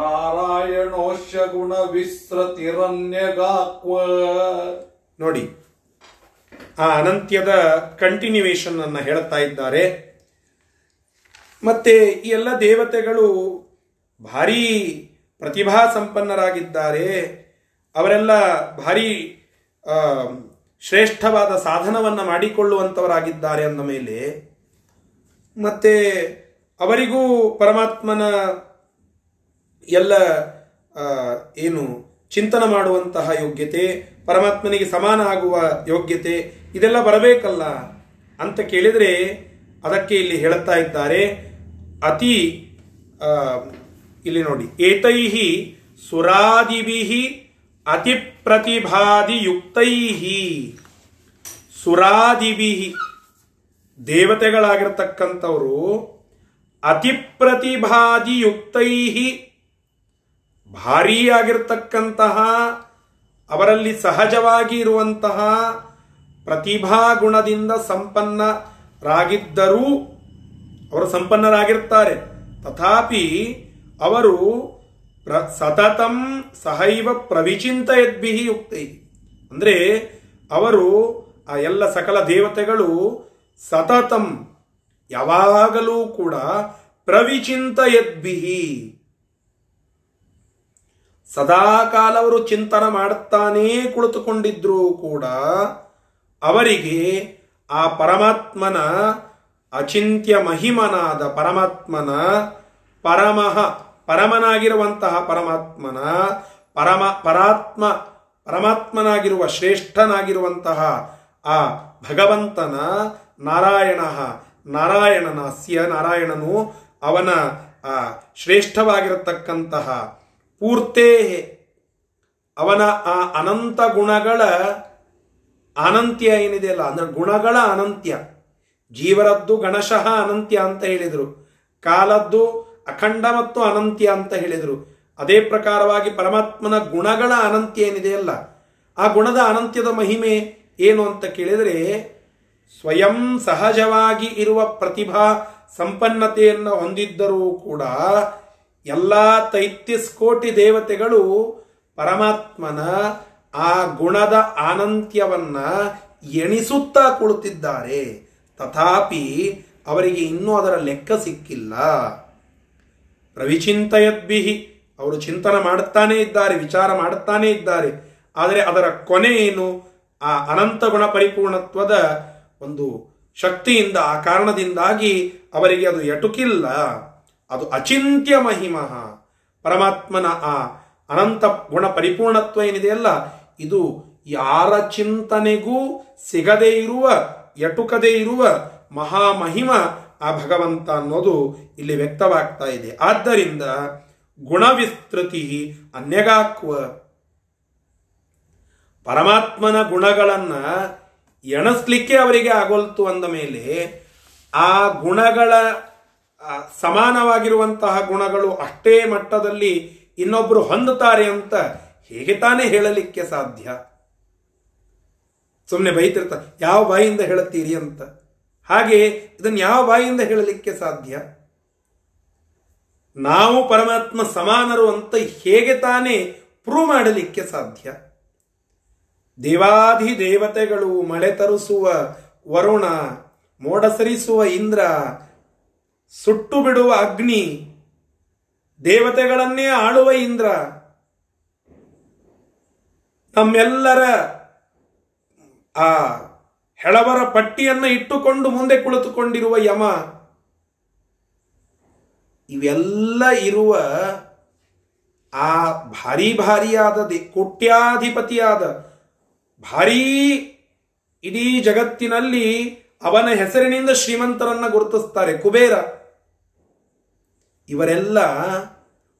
ನಾರಾಯಣೋಶ್ಯ ಗುಣವಿಸ್ರತಿರನ್ಯಗಾಕ್ವ ನೋಡಿ ಆ ಅನಂತ್ಯದ ಕಂಟಿನ್ಯೂವೇಶನ್ ಅನ್ನ ಹೇಳ್ತಾ ಇದ್ದಾರೆ ಮತ್ತೆ ಈ ಎಲ್ಲ ದೇವತೆಗಳು ಭಾರಿ ಪ್ರತಿಭಾ ಸಂಪನ್ನರಾಗಿದ್ದಾರೆ ಅವರೆಲ್ಲ ಭಾರಿ ಶ್ರೇಷ್ಠವಾದ ಸಾಧನವನ್ನು ಮಾಡಿಕೊಳ್ಳುವಂಥವರಾಗಿದ್ದಾರೆ ಅಂದ ಮೇಲೆ ಮತ್ತೆ ಅವರಿಗೂ ಪರಮಾತ್ಮನ ಎಲ್ಲ ಏನು ಚಿಂತನ ಮಾಡುವಂತಹ ಯೋಗ್ಯತೆ, ಪರಮಾತ್ಮನಿಗೆ ಸಮಾನ ಆಗುವ ಯೋಗ್ಯತೆ ಇದೆಲ್ಲ ಬರಬೇಕಲ್ಲ ಅಂತ ಕೇಳಿದರೆ ಅದಕ್ಕೆ ಇಲ್ಲಿ ಹೇಳುತ್ತಾ ಇದ್ದಾರೆ. ಅತಿ ಇಲ್ಲಿ ನೋಡಿ. ಏತೈಹಿ ಸುರಾದಿಭಿ ಅತಿ ಪ್ರತಿಭಾದಿಯುಕ್ತೈಹಿ ಸುರಾದಿಭಿ ದೇವತೆಗಳಾಗಿರ್ತಕ್ಕಂಥವರು ಅತಿ ಪ್ರತಿಭಾದಿಯುಕ್ತೈಹಿ ಭಾರಿಯಾಗಿರ್ತಕ್ಕಂತಹ, ಅವರಲ್ಲಿ ಸಹಜವಾಗಿ ಇರುವಂತಹ ಪ್ರತಿಭಾ ಗುಣದಿಂದ ಸಂಪನ್ನರಾಗಿದ್ದರೂ ಅವರು ಸಂಪನ್ನರಾಗಿರ್ತಾರೆ ತಥಾಪಿ ಅವರು ಪ್ರ ಸತತಂ ಸಹೈವ ಪ್ರವಿಚಿಂತಯದ್ಭಿ ಯುಕ್ತೈ ಅಂದರೆ ಅವರು ಆ ಎಲ್ಲ ಸಕಲ ದೇವತೆಗಳು ಸತತಂ ಯಾವಾಗಲೂ ಕೂಡ ಪ್ರವಿಚಿಂತಯದ್ಭಿ ಸದಾಕಾಲ ಅವರು ಚಿಂತನ ಮಾಡುತ್ತಾನೇ ಕುಳಿತುಕೊಂಡಿದ್ರೂ ಕೂಡ ಅವರಿಗೆ ಆ ಪರಮಾತ್ಮನ ಅಚಿಂತ್ಯ ಮಹಿಮನಾದ ಪರಮಾತ್ಮನ ಪರಮಃ ಪರಮನಾಗಿರುವಂತಹ ಪರಮಾತ್ಮನ ಪರಮ, ಪರಾತ್ಮ, ಪರಮಾತ್ಮನಾಗಿರುವ ಶ್ರೇಷ್ಠನಾಗಿರುವಂತಹ ಆ ಭಗವಂತನ ನಾರಾಯಣ ನಾರಾಯಣನ ಸ್ಯ ನಾರಾಯಣನು ಅವನ, ಆ, ಶ್ರೇಷ್ಠವಾಗಿರತಕ್ಕಂತಹ ಪೂರ್ತೇ ಅವನ ಆ ಅನಂತ ಗುಣಗಳ ಅನಂತ್ಯ ಏನಿದೆಯಲ್ಲ ಅಂದ್ರೆ ಗುಣಗಳ ಅನಂತ್ಯ. ಜೀವರದ್ದು ಗಣಶಃ ಅನಂತ್ಯ ಅಂತ ಹೇಳಿದರು. ಕಾಲದ್ದು ಅಖಂಡ ಮತ್ತು ಅನಂತ್ಯ ಅಂತ ಹೇಳಿದರು. ಅದೇ ಪ್ರಕಾರವಾಗಿ ಪರಮಾತ್ಮನ ಗುಣಗಳ ಅನಂತ್ಯ ಏನಿದೆಯಲ್ಲ ಆ ಗುಣದ ಅನಂತ್ಯದ ಮಹಿಮೆ ಏನು ಅಂತ ಕೇಳಿದರೆ, ಸ್ವಯಂ ಸಹಜವಾಗಿ ಇರುವ ಪ್ರತಿಭಾ ಸಂಪನ್ನತೆಯನ್ನು ಹೊಂದಿದ್ದರೂ ಕೂಡ ಎಲ್ಲ ತೈತ್ಯಸ್ಕೋಟಿ ದೇವತೆಗಳು ಪರಮಾತ್ಮನ ಆ ಗುಣದ ಅನಂತ್ಯವನ್ನು ಎಣಿಸುತ್ತಾ ಕುಳಿತಿದ್ದಾರೆ. ತಥಾಪಿ ಅವರಿಗೆ ಇನ್ನೂ ಅದರ ಲೆಕ್ಕ ಸಿಕ್ಕಿಲ್ಲ. ರವಿಚಿಂತಯದ್ಭಿಹಿ ಅವರು ಚಿಂತನ ಮಾಡುತ್ತಾನೆ ಇದ್ದಾರೆ, ವಿಚಾರ ಮಾಡುತ್ತಾನೆ ಇದ್ದಾರೆ. ಆದರೆ ಅದರ ಕೊನೆ ಏನು? ಆ ಅನಂತ ಗುಣ ಪರಿಪೂರ್ಣತ್ವದ ಒಂದು ಶಕ್ತಿಯಿಂದ, ಆ ಕಾರಣದಿಂದಾಗಿ ಅವರಿಗೆ ಅದು ಎಟುಕಿಲ್ಲ. ಅದು ಅಚಿಂತ್ಯ ಮಹಿಮಃ. ಪರಮಾತ್ಮನ ಆ ಅನಂತ ಗುಣ ಪರಿಪೂರ್ಣತ್ವ ಏನಿದೆಯಲ್ಲ, ಇದು ಯಾರ ಚಿಂತನೆಗೂ ಸಿಗದೇ ಇರುವ ಎಟುಕದೇ ಇರುವ ಮಹಾಮಹಿಮ ಆ ಭಗವಂತ ಅನ್ನೋದು ಇಲ್ಲಿ ವ್ಯಕ್ತವಾಗ್ತಾ ಇದೆ. ಆದ್ದರಿಂದ ಗುಣವಿಸ್ತೃತಿ ಅನ್ಯಗಾಕ್ವ. ಪರಮಾತ್ಮನ ಗುಣಗಳನ್ನ ಎಣಸ್ಲಿಕ್ಕೆ ಅವರಿಗೆ ಆಗೋಲ್ತು ಅಂದ ಮೇಲೆ ಆ ಗುಣಗಳ ಸಮಾನವಾಗಿರುವಂತಹ ಗುಣಗಳು ಅಷ್ಟೇ ಮಟ್ಟದಲ್ಲಿ ಇನ್ನೊಬ್ಬರು ಹೊಂದುತ್ತಾರೆ ಅಂತ ಹೇಗೆ ತಾನೇ ಹೇಳಲಿಕ್ಕೆ ಸಾಧ್ಯ? ಸುಮ್ಮನೆ ಬೈತಿರ್ತ, ಯಾವ ಬಾಯಿಂದ ಹೇಳುತ್ತೀರಿ ಅಂತ. ಹಾಗೆ ಇದನ್ನು ಯಾವ ಬಾಯಿಂದ ಹೇಳಲಿಕ್ಕೆ ಸಾಧ್ಯ? ನಾವು ಪರಮಾತ್ಮ ಸಮಾನರು ಅಂತ ಹೇಗೆ ತಾನೇ ಪ್ರೂವ್ ಮಾಡಲಿಕ್ಕೆ ಸಾಧ್ಯ? ದೇವಾಧಿ ದೇವತೆಗಳು ಮಳೆ ತರಿಸುವ ವರುಣ, ಮೋಡ ಸರಿಸುವ ಇಂದ್ರ, ಸುಟ್ಟು ಬಿಡುವ ಅಗ್ನಿ, ದೇವತೆಗಳನ್ನೇ ಆಳುವ ಇಂದ್ರ, ನಮ್ಮೆಲ್ಲರ ಆ ಹೆಳವರ ಪಟ್ಟಿಯನ್ನು ಇಟ್ಟುಕೊಂಡು ಮುಂದೆ ಕುಳಿತುಕೊಂಡಿರುವ ಯಮ, ಇವೆಲ್ಲ ಇರುವ ಆ ಭಾರಿ ಭಾರಿಯಾದ ಕೋಟ್ಯಾಧಿಪತಿಯಾದ ಭಾರೀ ಇಡೀ ಜಗತ್ತಿನಲ್ಲಿ ಅವನ ಹೆಸರಿನಿಂದ ಶ್ರೀಮಂತರನ್ನ ಗುರುತಿಸ್ತಾರೆ. ಕುಬೇರ. ಇವರೆಲ್ಲ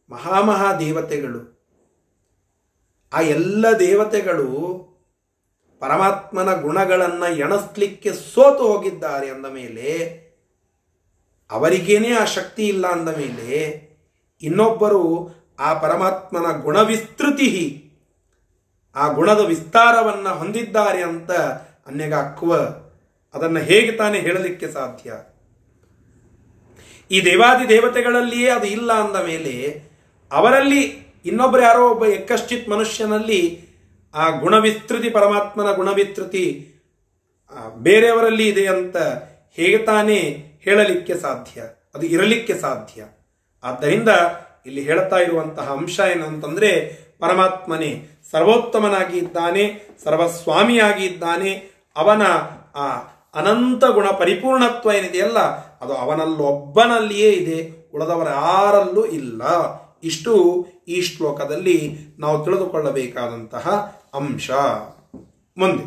ಮಹಾಮಹಾ ದೇವತೆಗಳು. ಆ ಎಲ್ಲ ದೇವತೆಗಳು ಪರಮಾತ್ಮನ ಗುಣಗಳನ್ನು ಎಣಸ್ಲಿಕ್ಕೆ ಸೋತು ಹೋಗಿದ್ದಾರೆ ಅಂದ ಮೇಲೆ, ಅವರಿಗೇನೇ ಆ ಶಕ್ತಿ ಇಲ್ಲ ಅಂದ ಮೇಲೆ, ಇನ್ನೊಬ್ಬರು ಆ ಪರಮಾತ್ಮನ ಗುಣವಿಸ್ತೃತಿ, ಆ ಗುಣದ ವಿಸ್ತಾರವನ್ನ ಹೊಂದಿದ್ದಾರೆ ಅಂತ ಅನ್ಯಗ ಅಕ್ವ ಅದನ್ನ ಹೇಗೆ ತಾನೇ ಹೇಳಲಿಕ್ಕೆ ಸಾಧ್ಯ? ಈ ದೇವಾದಿ ದೇವತೆಗಳಲ್ಲಿಯೇ ಅದು ಇಲ್ಲ ಅಂದ ಮೇಲೆ, ಅವರಲ್ಲಿ ಇನ್ನೊಬ್ಬರು ಯಾರೋ ಒಬ್ಬ ಎಕ್ಕಶ್ಚಿತ್ ಮನುಷ್ಯನಲ್ಲಿ ಆ ಗುಣವಿಸ್ತೃತಿ, ಪರಮಾತ್ಮನ ಗುಣವಿಸ್ತೃತಿ ಬೇರೆಯವರಲ್ಲಿ ಇದೆ ಅಂತ ಹೇಗೆ ತಾನೇ ಹೇಳಲಿಕ್ಕೆ ಸಾಧ್ಯ? ಅದು ಇರಲಿಕ್ಕೆ ಸಾಧ್ಯ. ಆದ್ದರಿಂದ ಇಲ್ಲಿ ಹೇಳ್ತಾ ಇರುವಂತಹ ಅಂಶ ಏನಂತಂದ್ರೆ ಪರಮಾತ್ಮನೇ ಸರ್ವೋತ್ತಮನಾಗಿ ಇದ್ದಾನೆ, ಸರ್ವಸ್ವಾಮಿಯಾಗಿ ಇದ್ದಾನೆ, ಅವನ ಆ ಅನಂತ ಗುಣ ಪರಿಪೂರ್ಣತ್ವ ಏನಿದೆಯಲ್ಲ, ಅದು ಅವನಲ್ಲೊಬ್ಬನಲ್ಲಿಯೇ ಇದೆ, ಉಳಿದವರ ಯಾರಲ್ಲೂ ಇಲ್ಲ. ಇಷ್ಟು ಈ ಶ್ಲೋಕದಲ್ಲಿ ನಾವು ತಿಳಿದುಕೊಳ್ಳಬೇಕಾದಂತಹ ಅಂಶ ಮುಂದೆ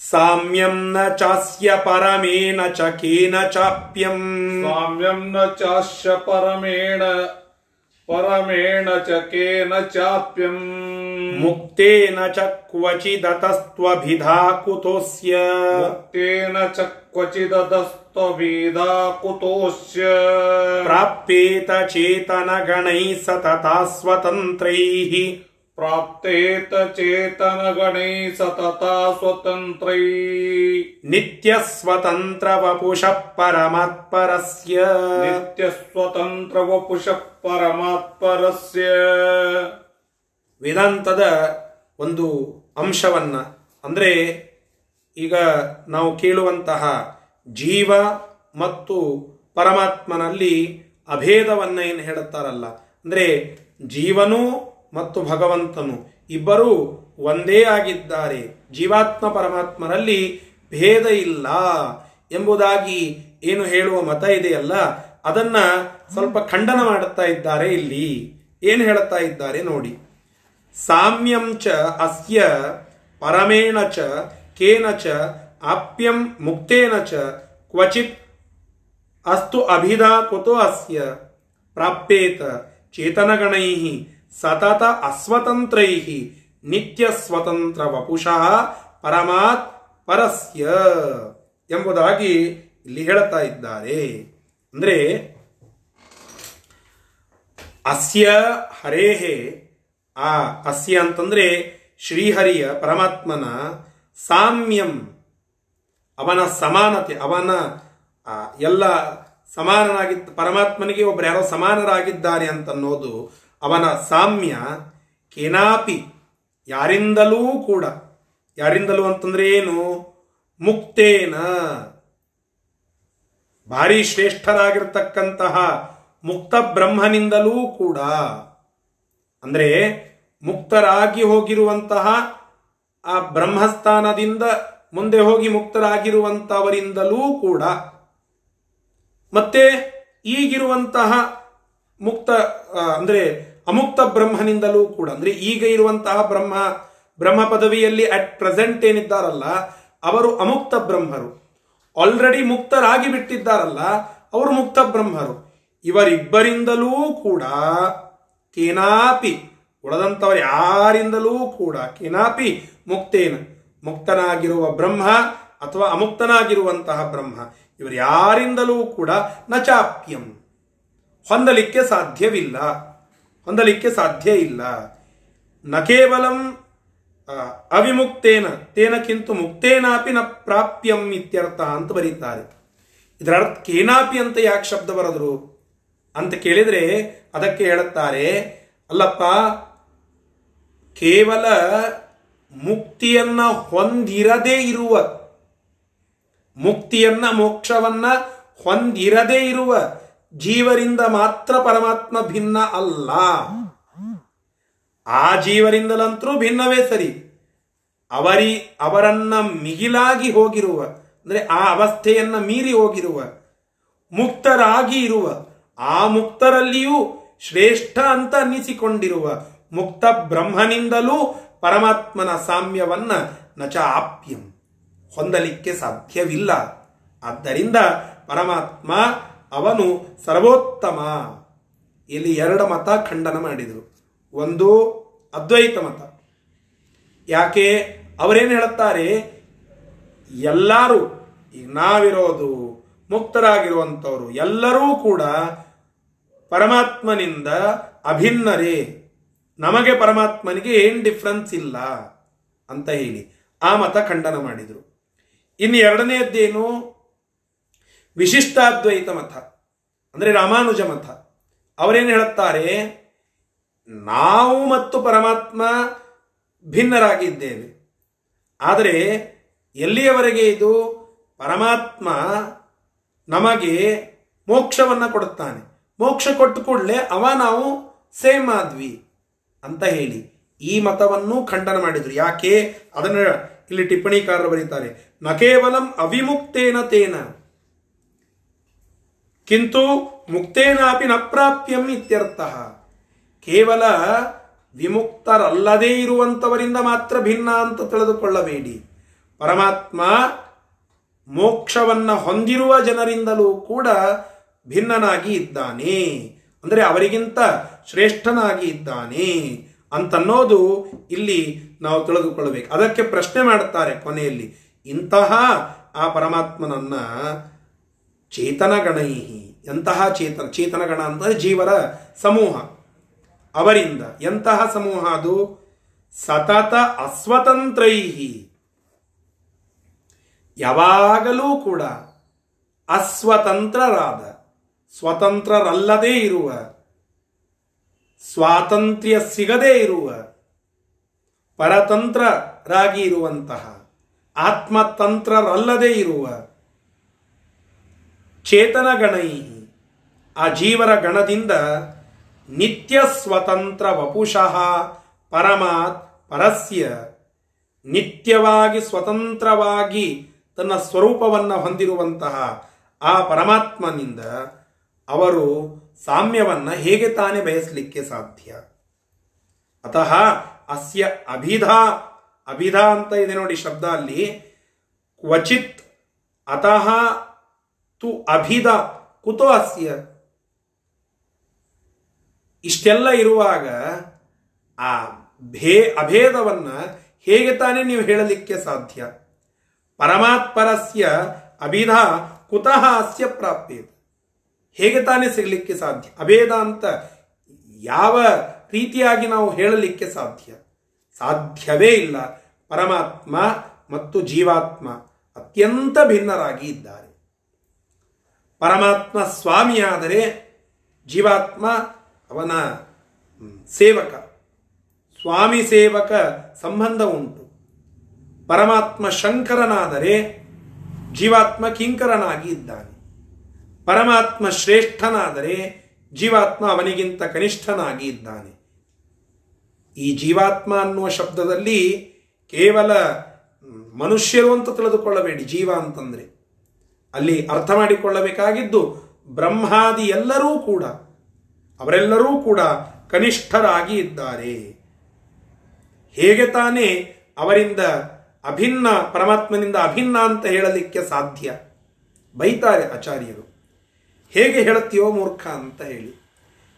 ಸಾಮ್ಯಂ ನ ಚಾಸ್ಯ ಪರಮೇನ ಚ ಕೇನ ಚಾಪ್ಯಂ साम्यं न चास्य परमेण परमेण च केन चाप्यम् ಮುಕ್ತೇನ ಚ ಕ್ವಚಿದತಸ್ತ್ವಭಿಧಾ ಕುತೋಸ್ಯ मुक्तेन च क्वचिदधस्त्वभिधा कुतोऽस्य ಪ್ರಾಪ್ಯೇತ ಚೇತನ ಗಣೈ ಸತತಾ ಸ್ವತಂತ್ರೈಃ प्राप्तेत चेतनगणैः सतता स्वतन्त्रै ನಿತ್ಯ ಸ್ವತಂತ್ರ ವಪುಷ ಪರಮಾತ್ಪರಸ್ಯ नित्यस्वतन्त्रवपुषः परमात्परस्य ವೇದಾಂತದ ಒಂದು ಅಂಶವನ್ನ ಅಂದ್ರೆ ಈಗ ನಾವು ಕೇಳುವಂತಹ ಜೀವ ಮತ್ತು ಪರಮಾತ್ಮನಲ್ಲಿ ಅಭೇದವನ್ನು ಏನು ಹೇಳುತ್ತಾರಲ್ಲ? ಅಂದರೆ ಜೀವನು ಮತ್ತು ಭಗವಂತನು ಇಬ್ಬರೂ ಒಂದೇ ಆಗಿದ್ದಾರೆ. ಜೀವಾತ್ಮ ಪರಮಾತ್ಮನಲ್ಲಿ ಭೇದ ಇಲ್ಲ ಎಂಬುದಾಗಿ ಏನು ಹೇಳುವ ಮತ ಇದೆಯಲ್ಲ? ಅದನ್ನ ಸ್ವಲ್ಪ ಖಂಡನ ಮಾಡುತ್ತಾ ಇದ್ದಾರೆ ಇಲ್ಲಿ. ಏನು ಹೇಳುತ್ತಾ ಇದ್ದಾರೆ ನೋಡಿ. ಸಾಮ್ಯಂ ಚ ಅಸ್ಯ ಪರಮೇಣ ಚ ಕೇನ ಚ ಆಪ್ಯಂ ಮುಕ್ತೇನ ಚ ಕ್ವಚಿತ್ ಅಸ್ತು ಅಭಿಧಾ ಕುತೋ ಅಸ್ಯ ಪ್ರಾಪ್ಯೇತ ಚೇತನಗಣೈ ಸತತ ಅಸ್ವತಂತ್ರೈ ನಿತ್ಯ ಸ್ವತಂತ್ರ ವಪುಷಃ ಪರಮಾತ್ ಪರಸ್ಯ ಎಂಬುದಾಗಿ ಇಲ್ಲಿ ಹೇಳುತ್ತಾ ಇದ್ದಾರೆ. ಅಂದ್ರೆ ಅಸ್ಯ ಹರೇಹೆ ಆ ಅಸ್ಯ ಅಂತಂದ್ರೆ ಶ್ರೀಹರಿಯ ಪರಮಾತ್ಮನ ಸಾಮ್ಯಂ ಅವನ ಸಮಾನತೆ, ಅವನ ಎಲ್ಲ ಸಮಾನನಾಗಿದ್ದ ಪರಮಾತ್ಮನಿಗೆ ಒಬ್ಬರು ಯಾರೋ ಸಮಾನರಾಗಿದ್ದಾರೆ ಅಂತನ್ನೋದು ಅವನ ಸಾಮ್ಯ ಕೇನಾಪಿ ಯಾರಿಂದಲೂ ಕೂಡ. ಯಾರಿಂದಲೂ ಅಂತಂದ್ರೆ ಏನು? ಮುಕ್ತೇನ. ಭಾರಿ ಶ್ರೇಷ್ಠರಾಗಿರ್ತಕ್ಕಂತಹ ಮುಕ್ತ ಬ್ರಹ್ಮನಿಂದಲೂ ಕೂಡ. ಅಂದ್ರೆ ಮುಕ್ತರಾಗಿ ಹೋಗಿರುವಂತಹ ಆ ಬ್ರಹ್ಮಸ್ಥಾನದಿಂದ ಮುಂದೆ ಹೋಗಿ ಮುಕ್ತರಾಗಿರುವಂತವರಿಂದಲೂ ಕೂಡ ಮತ್ತೆ ಈಗಿರುವಂತಹ ಮುಕ್ತ ಅಂದ್ರೆ ಅಮುಕ್ತ ಬ್ರಹ್ಮನಿಂದಲೂ ಕೂಡ, ಅಂದ್ರೆ ಈಗ ಇರುವಂತಹ ಬ್ರಹ್ಮ ಬ್ರಹ್ಮ ಪದವಿಯಲ್ಲಿ ಅಟ್ ಪ್ರೆಸೆಂಟ್ ಏನಿದ್ದಾರಲ್ಲ, ಅವರು ಅಮುಕ್ತ ಬ್ರಹ್ಮರು. ಆಲ್ರೆಡಿ ಮುಕ್ತರಾಗಿ ಬಿಟ್ಟಿದ್ದಾರಲ್ಲ, ಅವರು ಮುಕ್ತ ಬ್ರಹ್ಮರು. ಇವರಿಬ್ಬರಿಂದಲೂ ಕೂಡ ಕೇನಾಪಿ, ಉಳದಂತವರು ಯಾರಿಂದಲೂ ಕೂಡ ಕೇನಾಪಿ ಮುಕ್ತೇನ. ಮುಕ್ತನಾಗಿರುವ ಬ್ರಹ್ಮ ಅಥವಾ ಅಮುಕ್ತನಾಗಿರುವಂತಹ ಬ್ರಹ್ಮ. ಇವರು ಯಾರಿಂದಲೂ ಕೂಡ ನಚಾಪ್ಯಂ. ಹೊಂದಲಿಕ್ಕೆ ಸಾಧ್ಯವಿಲ್ಲ. ಹೊಂದಲಿಕ್ಕೆ ಸಾಧ್ಯ ಇಲ್ಲ. ನ ಕೇವಲಂ ಅವಿಮುಕ್ತೇನ. ತೇನಕ್ಕಿಂತ ಮುಕ್ತೇನಾಪಿ ನ ಪ್ರಾಪ್ಯಂ ಇತ್ಯರ್ಥ ಅಂತ ಬರೀತಾರೆ. ಇದರ ಅರ್ಥ ಕೇನಾಪಿ ಅಂತ ಯಾಕೆ ಶಬ್ದ ಬರೆದ್ರು? ಅಂತ ಕೇಳಿದ್ರೆ ಅದಕ್ಕೆ ಹೇಳುತ್ತಾರೆ, ಅಲ್ಲಪ್ಪ, ಕೇವಲ ಮುಕ್ತಿಯನ್ನ ಹೊಂದಿರದೇ ಇರುವ, ಮುಕ್ತಿಯನ್ನ ಮೋಕ್ಷವನ್ನ ಹೊಂದಿರದೇ ಇರುವ ಜೀವರಿಂದ ಮಾತ್ರ ಪರಮಾತ್ಮ ಭಿನ್ನ ಅಲ್ಲ. ಆ ಜೀವರಿಂದಲಂತರೂ ಭಿನ್ನವೇ ಸರಿ. ಅವರಿ, ಅವರನ್ನ ಮಿಗಿಲಾಗಿ ಹೋಗಿರುವ, ಅಂದ್ರೆ ಆ ಅವಸ್ಥೆಯನ್ನ ಮೀರಿ ಹೋಗಿರುವ, ಮುಕ್ತರಾಗಿ ಇರುವ, ಆ ಮುಕ್ತರಲ್ಲಿಯೂ ಶ್ರೇಷ್ಠ ಅಂತ ಅನ್ನಿಸಿಕೊಂಡಿರುವ, ಮುಕ್ತ ಬ್ರಹ್ಮನಿಂದಲೂ ಪರಮಾತ್ಮನ ಸಾಮ್ಯವನ್ನ ನಚ ಆಪ್ಯಂ. ಹೊಂದಲಿಕ್ಕೆ ಸಾಧ್ಯವಿಲ್ಲ. ಆದ್ದರಿಂದ ಪರಮಾತ್ಮ ಅವನು ಸರ್ವೋತ್ತಮ. ಇಲ್ಲಿ ಎರಡು ಮತ ಖಂಡನ ಮಾಡಿದರು. ಒಂದು ಅದ್ವೈತ ಮತ. ಯಾಕೆ? ಅವರೇನು ಹೇಳುತ್ತಾರೆ? ಎಲ್ಲರೂ ಈಗ ನಾವಿರೋದು, ಮುಕ್ತರಾಗಿರುವಂಥವರು ಎಲ್ಲರೂ ಕೂಡ ಪರಮಾತ್ಮನಿಂದ ಅಭಿನ್ನರೇ. ನಮಗೆ ಪರಮಾತ್ಮನಿಗೆ ಏನ್ ಡಿಫ್ರೆನ್ಸ್ ಇಲ್ಲ ಅಂತ ಹೇಳಿ ಆ ಮತ ಖಂಡನ ಮಾಡಿದರು. ಇನ್ನು ಎರಡನೆಯದ್ದೇನು ವಿಶಿಷ್ಟಾದ್ವೈತ ಮತ, ಅಂದ್ರೆ ರಾಮಾನುಜ ಮತ. ಅವರೇನು ಹೇಳುತ್ತಾರೆ? ನಾವು ಮತ್ತು ಪರಮಾತ್ಮ ಭಿನ್ನರಾಗಿದ್ದೇವೆ. ಆದರೆ ಎಲ್ಲಿಯವರೆಗೆ ಇದು? ಪರಮಾತ್ಮ ನಮಗೆ ಮೋಕ್ಷವನ್ನ ಕೊಡುತ್ತಾನೆ. ಮೋಕ್ಷ ಕೊಟ್ಟು ಕೂಡಲೇ ಅವ ನಾವು ಸೇಮ್ ಆದ್ವಿ. ಅಂತ ಹೇಳಿ ಈ ಮತವನ್ನು ಖಂಡನ ಮಾಡಿದರು. ಯಾಕೆ? ಅದನ್ನ ಇಲ್ಲಿ ಟಿಪ್ಪಣಿಕಾರರು ಬರೀತಾರೆ. ನ ಕೇವಲಂ ಅವಿಮುಕ್ತೇನ ತೇನ. ಕಿಂತು ಮುಕ್ತೇನಾಪಿ ನ ಪ್ರಾಪ್ಯಂ ಇತ್ಯರ್ಥ. ಕೇವಲ ವಿಮುಕ್ತರಲ್ಲದೇ ಇರುವಂತವರಿಂದ ಮಾತ್ರ ಭಿನ್ನ ಅಂತ ತಿಳಿದುಕೊಳ್ಳಬೇಡಿ. ಪರಮಾತ್ಮ ಮೋಕ್ಷವನ್ನು ಹೊಂದಿರುವ ಜನರಿಂದಲೂ ಕೂಡ ಭಿನ್ನನಾಗಿ ಇದ್ದಾನೆ. ಅಂದರೆ ಅವರಿಗಿಂತ ಶ್ರೇಷ್ಠನಾಗಿ ಇದ್ದಾನೆ ಅಂತನ್ನೋದು ಇಲ್ಲಿ ನಾವು ತಿಳಿದುಕೊಳ್ಳಬೇಕು. ಅದಕ್ಕೆ ಪ್ರಶ್ನೆ ಮಾಡುತ್ತಾರೆ ಕೊನೆಯಲ್ಲಿ, ಇಂತಹ ಆ ಪರಮಾತ್ಮನನ್ನ ಚೇತನಗಣೈಹಿ, ಎಂತಹ ಚೇತನ, ಚೇತನಗಣ ಅಂದರೆ ಜೀವರ ಸಮೂಹ. ಅವರಿಂದ ಎಂತಹ ಸಮೂಹ ಅದು? ಸತತ ಅಸ್ವತಂತ್ರೈಹಿ. ಯಾವಾಗಲೂ ಕೂಡ ಅಸ್ವತಂತ್ರರಾದ, ಸ್ವತಂತ್ರರಲ್ಲದೇ ಇರುವ ಸ್ವಾತಂತ್ರ್ಯ ಸಿಗದೇ ಇರುವ ಪರತಂತ್ರರಾಗಿ ಇರುವಂತಹ ಆತ್ಮತಂತ್ರರಲ್ಲದೇ ಇರುವ ಚೇತನ ಗಣೈ ಆ ಜೀವರ ಗಣದಿಂದ ನಿತ್ಯ ಸ್ವತಂತ್ರ ವಪುಷಃ ಪರಮಾತ್ ಪರಸ್ಯ ನಿತ್ಯವಾಗಿ ಸ್ವತಂತ್ರವಾಗಿ ತನ್ನ ಸ್ವರೂಪವನ್ನು ಹೊಂದಿರುವಂತಹ ಆ ಪರಮಾತ್ಮನಿಂದ ಅವರು ಸಾಮ್ಯವನ್ನ ಹೇಗೆ ತಾನೇ ಬಯಸಲಿಕ್ಕೆ ಸಾಧ್ಯ? ಅತಃ ಅಸ್ಯ ಅಭಿಧಾ ಅಭಿಧಾ ಅಂತ ಇದೆ ನೋಡಿ ಶಬ್ದ ಅಲ್ಲಿ. ಕ್ವಚಿತ್ ಅತಃ ತು ಅಭಿಧ, ಕುತೋ ಅಸ್ಯ. ಇಷ್ಟೆಲ್ಲ ಇರುವಾಗ ಆ ಭೇ, ಅಭೇದವನ್ನ ಹೇಗೆ ತಾನೇ ನೀವು ಹೇಳಲಿಕ್ಕೆ ಸಾಧ್ಯ? ಪರಮಾತ್ಪರಸ್ಯ ಅಭಿಧ, ಕುತಃ ಅಸ್ಯ ಪ್ರಾಪ್ಯತೆ. ಹೇಗೆ ತಾನೇ ಸಿಗಲಿಕ್ಕೆ ಸಾಧ್ಯ? ಅಭೇದ ಅಂತ ಯಾವ ರೀತಿಯಾಗಿ ನಾವು ಹೇಳಲಿಕ್ಕೆ ಸಾಧ್ಯ? ಸಾಧ್ಯವೇ ಇಲ್ಲ. ಪರಮಾತ್ಮ ಮತ್ತು ಜೀವಾತ್ಮ ಅತ್ಯಂತ ಭಿನ್ನರಾಗಿ ಇದ್ದಾರೆ. ಪರಮಾತ್ಮ ಸ್ವಾಮಿಯಾದರೆ ಜೀವಾತ್ಮ ಅವನ ಸೇವಕ. ಸ್ವಾಮಿ ಸೇವಕ ಸಂಬಂಧ ಉಂಟು. ಪರಮಾತ್ಮ ಶಂಕರನಾದರೆ ಜೀವಾತ್ಮ ಕಿಂಕರನಾಗಿ ಇದ್ದಾನೆ. ಪರಮಾತ್ಮ ಶ್ರೇಷ್ಠನಾದರೆ ಜೀವಾತ್ಮ ಅವನಿಗಿಂತ ಕನಿಷ್ಠನಾಗಿ ಇದ್ದಾನೆ. ಈ ಜೀವಾತ್ಮ ಅನ್ನುವ ಶಬ್ದದಲ್ಲಿ ಕೇವಲ ಮನುಷ್ಯರು ಅಂತ ತಿಳಿದುಕೊಳ್ಳಬೇಡಿ. ಜೀವ ಅಂತಂದ್ರೆ ಅಲ್ಲಿ ಅರ್ಥ ಮಾಡಿಕೊಳ್ಳಬೇಕಾಗಿದ್ದು ಬ್ರಹ್ಮಾದಿ ಎಲ್ಲರೂ ಕೂಡ, ಅವರೆಲ್ಲರೂ ಕೂಡ ಕನಿಷ್ಠರಾಗಿ ಇದ್ದಾರೆ. ಹೇಗೆ ತಾನೇ ಅವರಿಂದ ಅಭಿನ್ನ, ಪರಮಾತ್ಮನಿಂದ ಅಭಿನ್ನ ಅಂತ ಹೇಳಲಿಕ್ಕೆ ಸಾಧ್ಯ? ಬೈತಾರೆ ಆಚಾರ್ಯರು. ಹೇಗೆ ಹೇಳುತ್ತೀಯೋ ಮೂರ್ಖ ಅಂತ ಹೇಳಿ.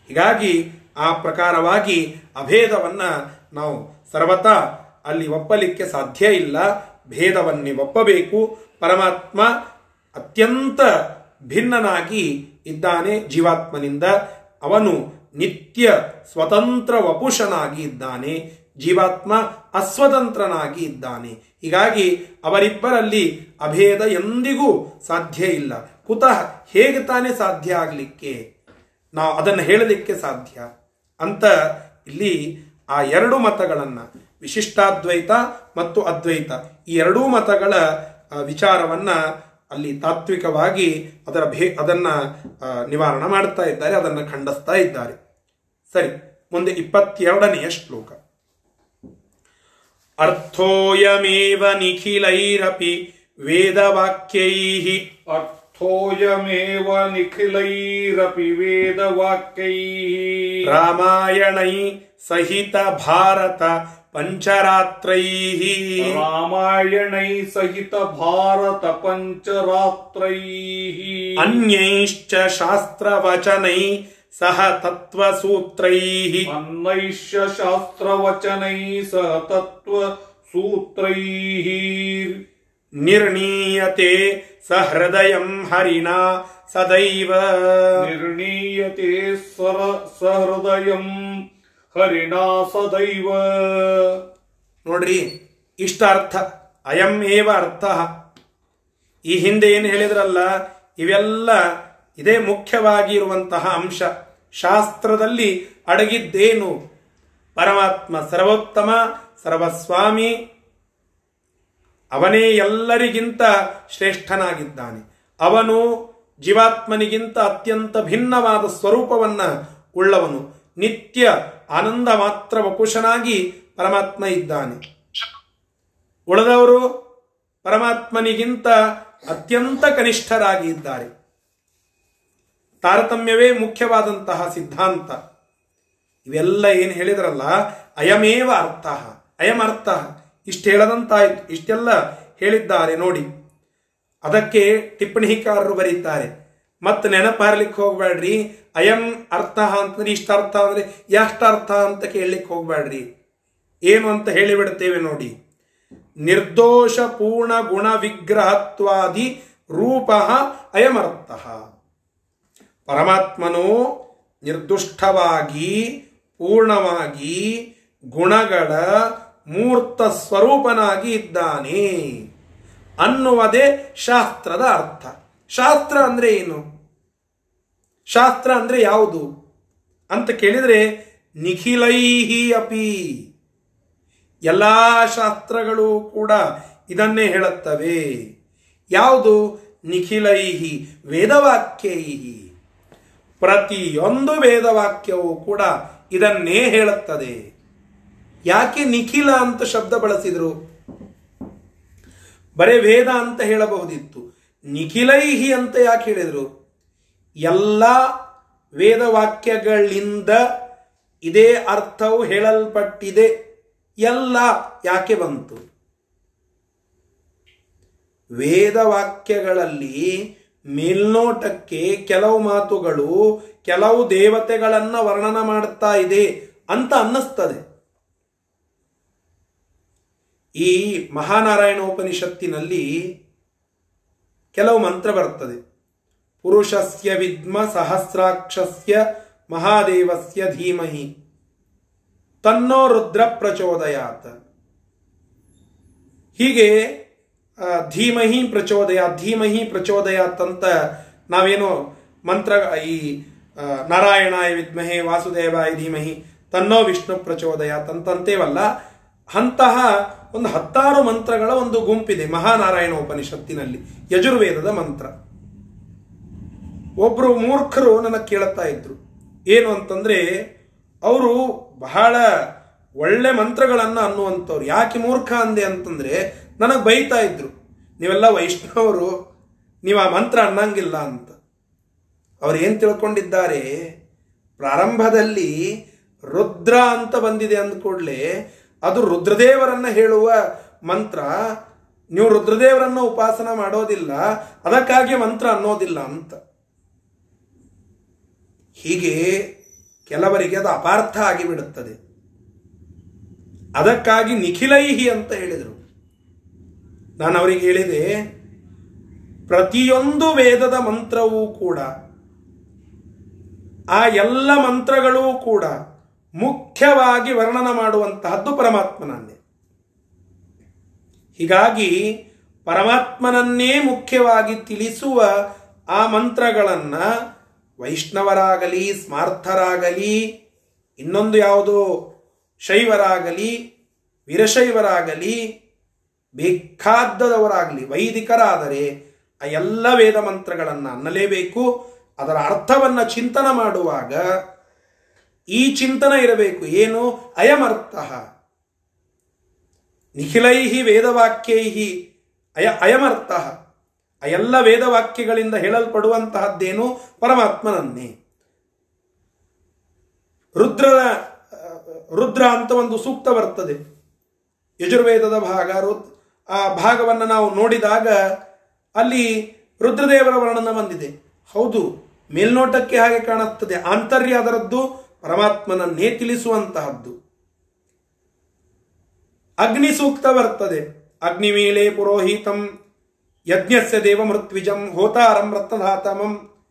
ಹೀಗಾಗಿ ಆ ಪ್ರಕಾರವಾಗಿ ಅಭೇದವನ್ನು ನಾವು ಸರ್ವತಾ ಅಲ್ಲಿ ಒಪ್ಪಲಿಕ್ಕೆ ಸಾಧ್ಯ ಇಲ್ಲ. ಭೇದವನ್ನೇ ಒಪ್ಪಬೇಕು. ಪರಮಾತ್ಮ ಅತ್ಯಂತ ಭಿನ್ನನಾಗಿ ಇದ್ದಾನೆ ಜೀವಾತ್ಮನಿಂದ. ಅವನು ನಿತ್ಯ ಸ್ವತಂತ್ರ ವಪುಷನಾಗಿ ಇದ್ದಾನೆ. ಜೀವಾತ್ಮ ಅಸ್ವತಂತ್ರನಾಗಿ ಇದ್ದಾನೆ. ಹೀಗಾಗಿ ಅವರಿಬ್ಬರಲ್ಲಿ ಅಭೇದ ಎಂದಿಗೂ ಸಾಧ್ಯ ಇಲ್ಲ. ಕುತಃ ಹೇಗೆ ತಾನೇ ಸಾಧ್ಯ ಆಗಲಿಕ್ಕೆ? ನಾವು ಅದನ್ನು ಹೇಳಲಿಕ್ಕೆ ಸಾಧ್ಯ? ಅಂತ ಇಲ್ಲಿ ಆ ಎರಡು ಮತಗಳನ್ನ, ವಿಶಿಷ್ಟಾದ್ವೈತ ಮತ್ತು ಅದ್ವೈತ, ಈ ಎರಡೂ ಮತಗಳ ವಿಚಾರವನ್ನ ಅಲ್ಲಿ ತಾತ್ವಿಕವಾಗಿ ಅದರ ಭೇ, ಅದನ್ನ ನಿವಾರಣ ನಿವಾರಣೆ ಮಾಡ್ತಾ ಇದ್ದಾರೆ, ಅದನ್ನು ಖಂಡಿಸ್ತಾ ಇದ್ದಾರೆ. ಸರಿ, ಮುಂದೆ ಇಪ್ಪತ್ತೆರಡನೆಯ ಶ್ಲೋಕ. ಅರ್ಥೋಯಮೇವ ನಿಖಿಲೈರಪಿ ವೇದವಾಕ್ಯೈಃ सोऽयमेव निखिलैरपि वेदवाक्यैः। रामायणैः सहितभारत पञ्चरात्रैः। रामायणैः सहितभारतपञ्चरात्रैः अन्यैश्च शास्त्रवचनैः सह तत्त्वसूत्रैः। अन्यैश्च शास्त्रवचनैः सह तत्त्वसूत्रैः। निर्णीयते ಸಹೃದಯಂ ಹರಿಣಾ ಸದೈವ निर्णीयते सर सहृदयम् हरिणा सदैव ನೋಡ್ರಿ ಇಷ್ಟ ಅರ್ಥ ಅಯಂ ಏವ ಅರ್ಥ ಈ ಹಿಂದೆ ಏನು ಹೇಳಿದ್ರಲ್ಲ ಇವೆಲ್ಲ ಇದೇ ಮುಖ್ಯವಾಗಿ ಇರುವಂತಹ ಅಂಶ ಶಾಸ್ತ್ರದಲ್ಲಿ ಅಡಗಿದ್ದೇನು ಪರಮಾತ್ಮ ಸರ್ವೋತ್ತಮ ಸರ್ವಸ್ವಾಮಿ ಅವನೇ ಎಲ್ಲರಿಗಿಂತ ಶ್ರೇಷ್ಠನಾಗಿದ್ದಾನೆ. ಅವನು ಜೀವಾತ್ಮನಿಗಿಂತ ಅತ್ಯಂತ ಭಿನ್ನವಾದ ಸ್ವರೂಪವನ್ನ ಉಳ್ಳವನು. ನಿತ್ಯ ಆನಂದ ಮಾತ್ರ ವಕುಶನಾಗಿ ಪರಮಾತ್ಮ ಇದ್ದಾನೆ. ಉಳಿದವರು ಪರಮಾತ್ಮನಿಗಿಂತ ಅತ್ಯಂತ ಕನಿಷ್ಠರಾಗಿ ಇದ್ದಾರೆ. ತಾರತಮ್ಯವೇ ಮುಖ್ಯವಾದಂತಹ ಸಿದ್ಧಾಂತ. ಇವೆಲ್ಲ ಏನು ಹೇಳಿದ್ರಲ್ಲ? ಅಯಮೇವ ಅರ್ಥ. ಅಯಮರ್ಥ. ಇಷ್ಟು ಹೇಳದಂತಾಯಿತು, ಇಷ್ಟೆಲ್ಲ ಹೇಳಿದ್ದಾರೆ ನೋಡಿ. ಅದಕ್ಕೆ ಟಿಪ್ಪಣಿಕಾರರು ಬರೀತಾರೆ. ಮತ್ತೆ ನೆನಪಾರ್ಲಿಕ್ಕೆ ಹೋಗ್ಬೇಡ್ರಿ ಅಯಂ ಅರ್ಥ ಅಂತಂದ್ರೆ ಇಷ್ಟ ಅರ್ಥ ಅಂದ್ರೆ ಎಷ್ಟು ಅರ್ಥ ಅಂತ ಕೇಳಲಿಕ್ಕೆ ಹೋಗ್ಬೇಡ್ರಿ ಏನು ಅಂತ ಹೇಳಿಬಿಡ್ತೇವೆ ನೋಡಿ. ನಿರ್ದೋಷ ಪೂರ್ಣ ಗುಣ ವಿಗ್ರಹತ್ವಾದಿ ರೂಪ ಅಯಮರ್ಥ. ಪರಮಾತ್ಮನು ನಿರ್ದುಷ್ಟವಾಗಿ, ಪೂರ್ಣವಾಗಿ ಗುಣಗಳ ಮೂರ್ತ ಸ್ವರೂಪನಾಗಿ ಇದ್ದಾನೆ ಅನ್ನುವುದೇ ಶಾಸ್ತ್ರದ ಅರ್ಥ. ಶಾಸ್ತ್ರ ಅಂದ್ರೆ ಏನು? ಶಾಸ್ತ್ರ ಅಂದ್ರೆ ಯಾವುದು? ಅಂತ ಕೇಳಿದ್ರೆ, ನಿಖಿಲೈಹಿ ಅಪಿ. ಎಲ್ಲ ಶಾಸ್ತ್ರಗಳು ಕೂಡ ಇದನ್ನೇ ಹೇಳುತ್ತವೆ. ಯಾವುದು? ನಿಖಿಲೈಹಿ, ವೇದವಾಕ್ಯೈಹಿ. ಪ್ರತಿಯೊಂದು ವೇದವಾಕ್ಯವೂ ಕೂಡ ಇದನ್ನೇ ಹೇಳುತ್ತದೆ. ಯಾಕೆ ನಿಖಿಲ ಅಂತ ಶಬ್ದ ಬಳಸಿದ್ರು? ಬರೇ ವೇದ ಅಂತ ಹೇಳಬಹುದಿತ್ತು. ನಿಖಿಲೈಹಿ ಅಂತ ಯಾಕೆ ಹೇಳಿದರು? ಎಲ್ಲ ವೇದವಾಕ್ಯಗಳಿಂದ ಇದೇ ಅರ್ಥವು ಹೇಳಲ್ಪಟ್ಟಿದೆ. ಎಲ್ಲ ಯಾಕೆ ಬಂತು? ವೇದವಾಕ್ಯಗಳಲ್ಲಿ ಮೇಲ್ನೋಟಕ್ಕೆ ಕೆಲವು ಮಾತುಗಳು, ಕೆಲವು ದೇವತೆಗಳನ್ನು ವರ್ಣನ ಮಾಡುತ್ತಾ ಇದೆ ಅಂತ ಅನ್ನಿಸ್ತದೆ. ಈ ಮಹಾನಾರಾಯಣ ಉಪನಿಷತ್ತಿನಲ್ಲಿ ಕೆಲವು ಮಂತ್ರ ಬರ್ತದೆ ಪುರುಷಸ್ಯ ವಿದ್ಮ ಸಹಸ್ರಾಕ್ಷಸ್ಯ ಮಹಾದೇವಸ್ಯ ಧೀಮಹಿ. ತನ್ನೋ ರುದ್ರ ಪ್ರಚೋದಯಾತ್. ಹೀಗೆ ಧೀಮಹಿ ಪ್ರಚೋದಯ ಧೀಮಹಿ ಪ್ರಚೋದಯಾತ್ ಅಂತ ನಾವೇನು ಮಂತ್ರ, ಈ ನಾರಾಯಣಾಯ ವಿದ್ಮಹೆ ವಾಸುದೇವಾಯ ಧೀಮಹಿ ತನ್ನೋ ವಿಷ್ಣು ಪ್ರಚೋದಯಾತ್ ಅಂತಂತೇವಲ್ಲ ಅಂತಹ ಒಂದು ಹತ್ತಾರು ಮಂತ್ರಗಳ ಒಂದು ಗುಂಪಿದೆ ಮಹಾನಾರಾಯಣ ಉಪನಿಷತ್ತಿನಲ್ಲಿ, ಯಜುರ್ವೇದದ ಮಂತ್ರ. ಒಬ್ಬರು ಮೂರ್ಖರು ನನ್ನ ಕೇಳುತ್ತಾ ಇದ್ರು. ಏನು ಅಂತಂದ್ರೆ, ಅವರು ಬಹಳ ಒಳ್ಳೆ ಮಂತ್ರಗಳನ್ನ ಅನ್ನುವಂಥವ್ರು. ಯಾಕೆ ಮೂರ್ಖ ಅಂದೆ ಅಂತಂದ್ರೆ, ನನಗೆ ಬೈತಾ ಇದ್ರು. ನೀವೆಲ್ಲ ವೈಷ್ಣವರು, ನೀವು ಆ ಮಂತ್ರ ಅನ್ನಂಗಿಲ್ಲ ಅಂತ. ಅವ್ರು ಏನು ತಿಳ್ಕೊಂಡಿದ್ದಾರೆ, ಪ್ರಾರಂಭದಲ್ಲಿ ರುದ್ರ ಅಂತ ಬಂದಿದೆ ಅಂದ ಕೂಡಲೇ ಅದು ರುದ್ರದೇವರನ್ನ ಹೇಳುವ ಮಂತ್ರ. ನೀವು ರುದ್ರದೇವರನ್ನ ಉಪಾಸನ ಮಾಡೋದಿಲ್ಲ, ಅದಕ್ಕಾಗಿ ಮಂತ್ರ ಅನ್ನೋದಿಲ್ಲ ಅಂತ. ಹೀಗೆ ಕೆಲವರಿಗೆ ಅದು ಅಪಾರ್ಥ ಆಗಿಬಿಡುತ್ತದೆ. ಅದಕ್ಕಾಗಿ ನಿಖಿಲೈಹಿ ಅಂತ ಹೇಳಿದರು. ನಾನು ಅವರಿಗೆ ಹೇಳಿದೆ, ಪ್ರತಿಯೊಂದು ವೇದದ ಮಂತ್ರವೂ ಕೂಡ, ಆ ಎಲ್ಲ ಮಂತ್ರಗಳೂ ಕೂಡ ಮುಖ್ಯವಾಗಿ ವರ್ಣನ ಮಾಡುವಂತಹದ್ದು ಪರಮಾತ್ಮನನ್ನೇ. ಹೀಗಾಗಿ ಪರಮಾತ್ಮನನ್ನೇ ಮುಖ್ಯವಾಗಿ ತಿಳಿಸುವ ಆ ಮಂತ್ರಗಳನ್ನ ವೈಷ್ಣವರಾಗಲಿ, ಸ್ಮಾರ್ಥರಾಗಲಿ, ಇನ್ನೊಂದು ಯಾವುದೋ? ಶೈವರಾಗಲಿ, ವೀರಶೈವರಾಗಲಿ, ಬೇಕಾದ್ದದವರಾಗಲಿ, ವೈದಿಕರಾದರೆ ಆ ಎಲ್ಲ ವೇದ ಮಂತ್ರಗಳನ್ನು ಅನ್ನಲೇಬೇಕು. ಅದರ ಅರ್ಥವನ್ನು ಚಿಂತನ ಮಾಡುವಾಗ ಈ ಚಿಂತನ ಇರಬೇಕು. ಏನು? ಅಯಮರ್ಥ. ನಿಖಿಲೈಹಿ ವೇದವಾಕ್ಯೈಹಿ ಅಯ, ಅಯಮರ್ಥ. ಆ ಎಲ್ಲ ವೇದವಾಕ್ಯಗಳಿಂದ ಹೇಳಲ್ಪಡುವಂತಹದ್ದೇನು? ಪರಮಾತ್ಮನನ್ನೇ. ರುದ್ರನ, ರುದ್ರ ಅಂತ ಒಂದು ಸೂಕ್ತ ಬರ್ತದೆ. ಯಜುರ್ವೇದದ ಭಾಗ ಆ ಭಾಗವನ್ನು ನಾವು ನೋಡಿದಾಗ ಅಲ್ಲಿ ರುದ್ರದೇವರ ವರ್ಣನ ಬಂದಿದೆ. ಹೌದು, ಮೇಲ್ನೋಟಕ್ಕೆ ಹಾಗೆ ಕಾಣುತ್ತದೆ. ಆಂತರ್ಯ ಅದರದ್ದು ಪರಮಾತ್ಮನನ್ನೇ ತಿಳಿಸುವಂತಹದ್ದು ಅಗ್ನಿ ಸೂಕ್ತ ಬರ್ತದೆ ಅಗ್ನಿ ಮೇಲೆ ಪುರೋಹಿತಂ, ಯಜ್ಞಸ್ಯ ದೇವ ಮೃತ್ವಿಜಂ ಹೋತಾರಂ ರತ್ನಧಾತಮಂ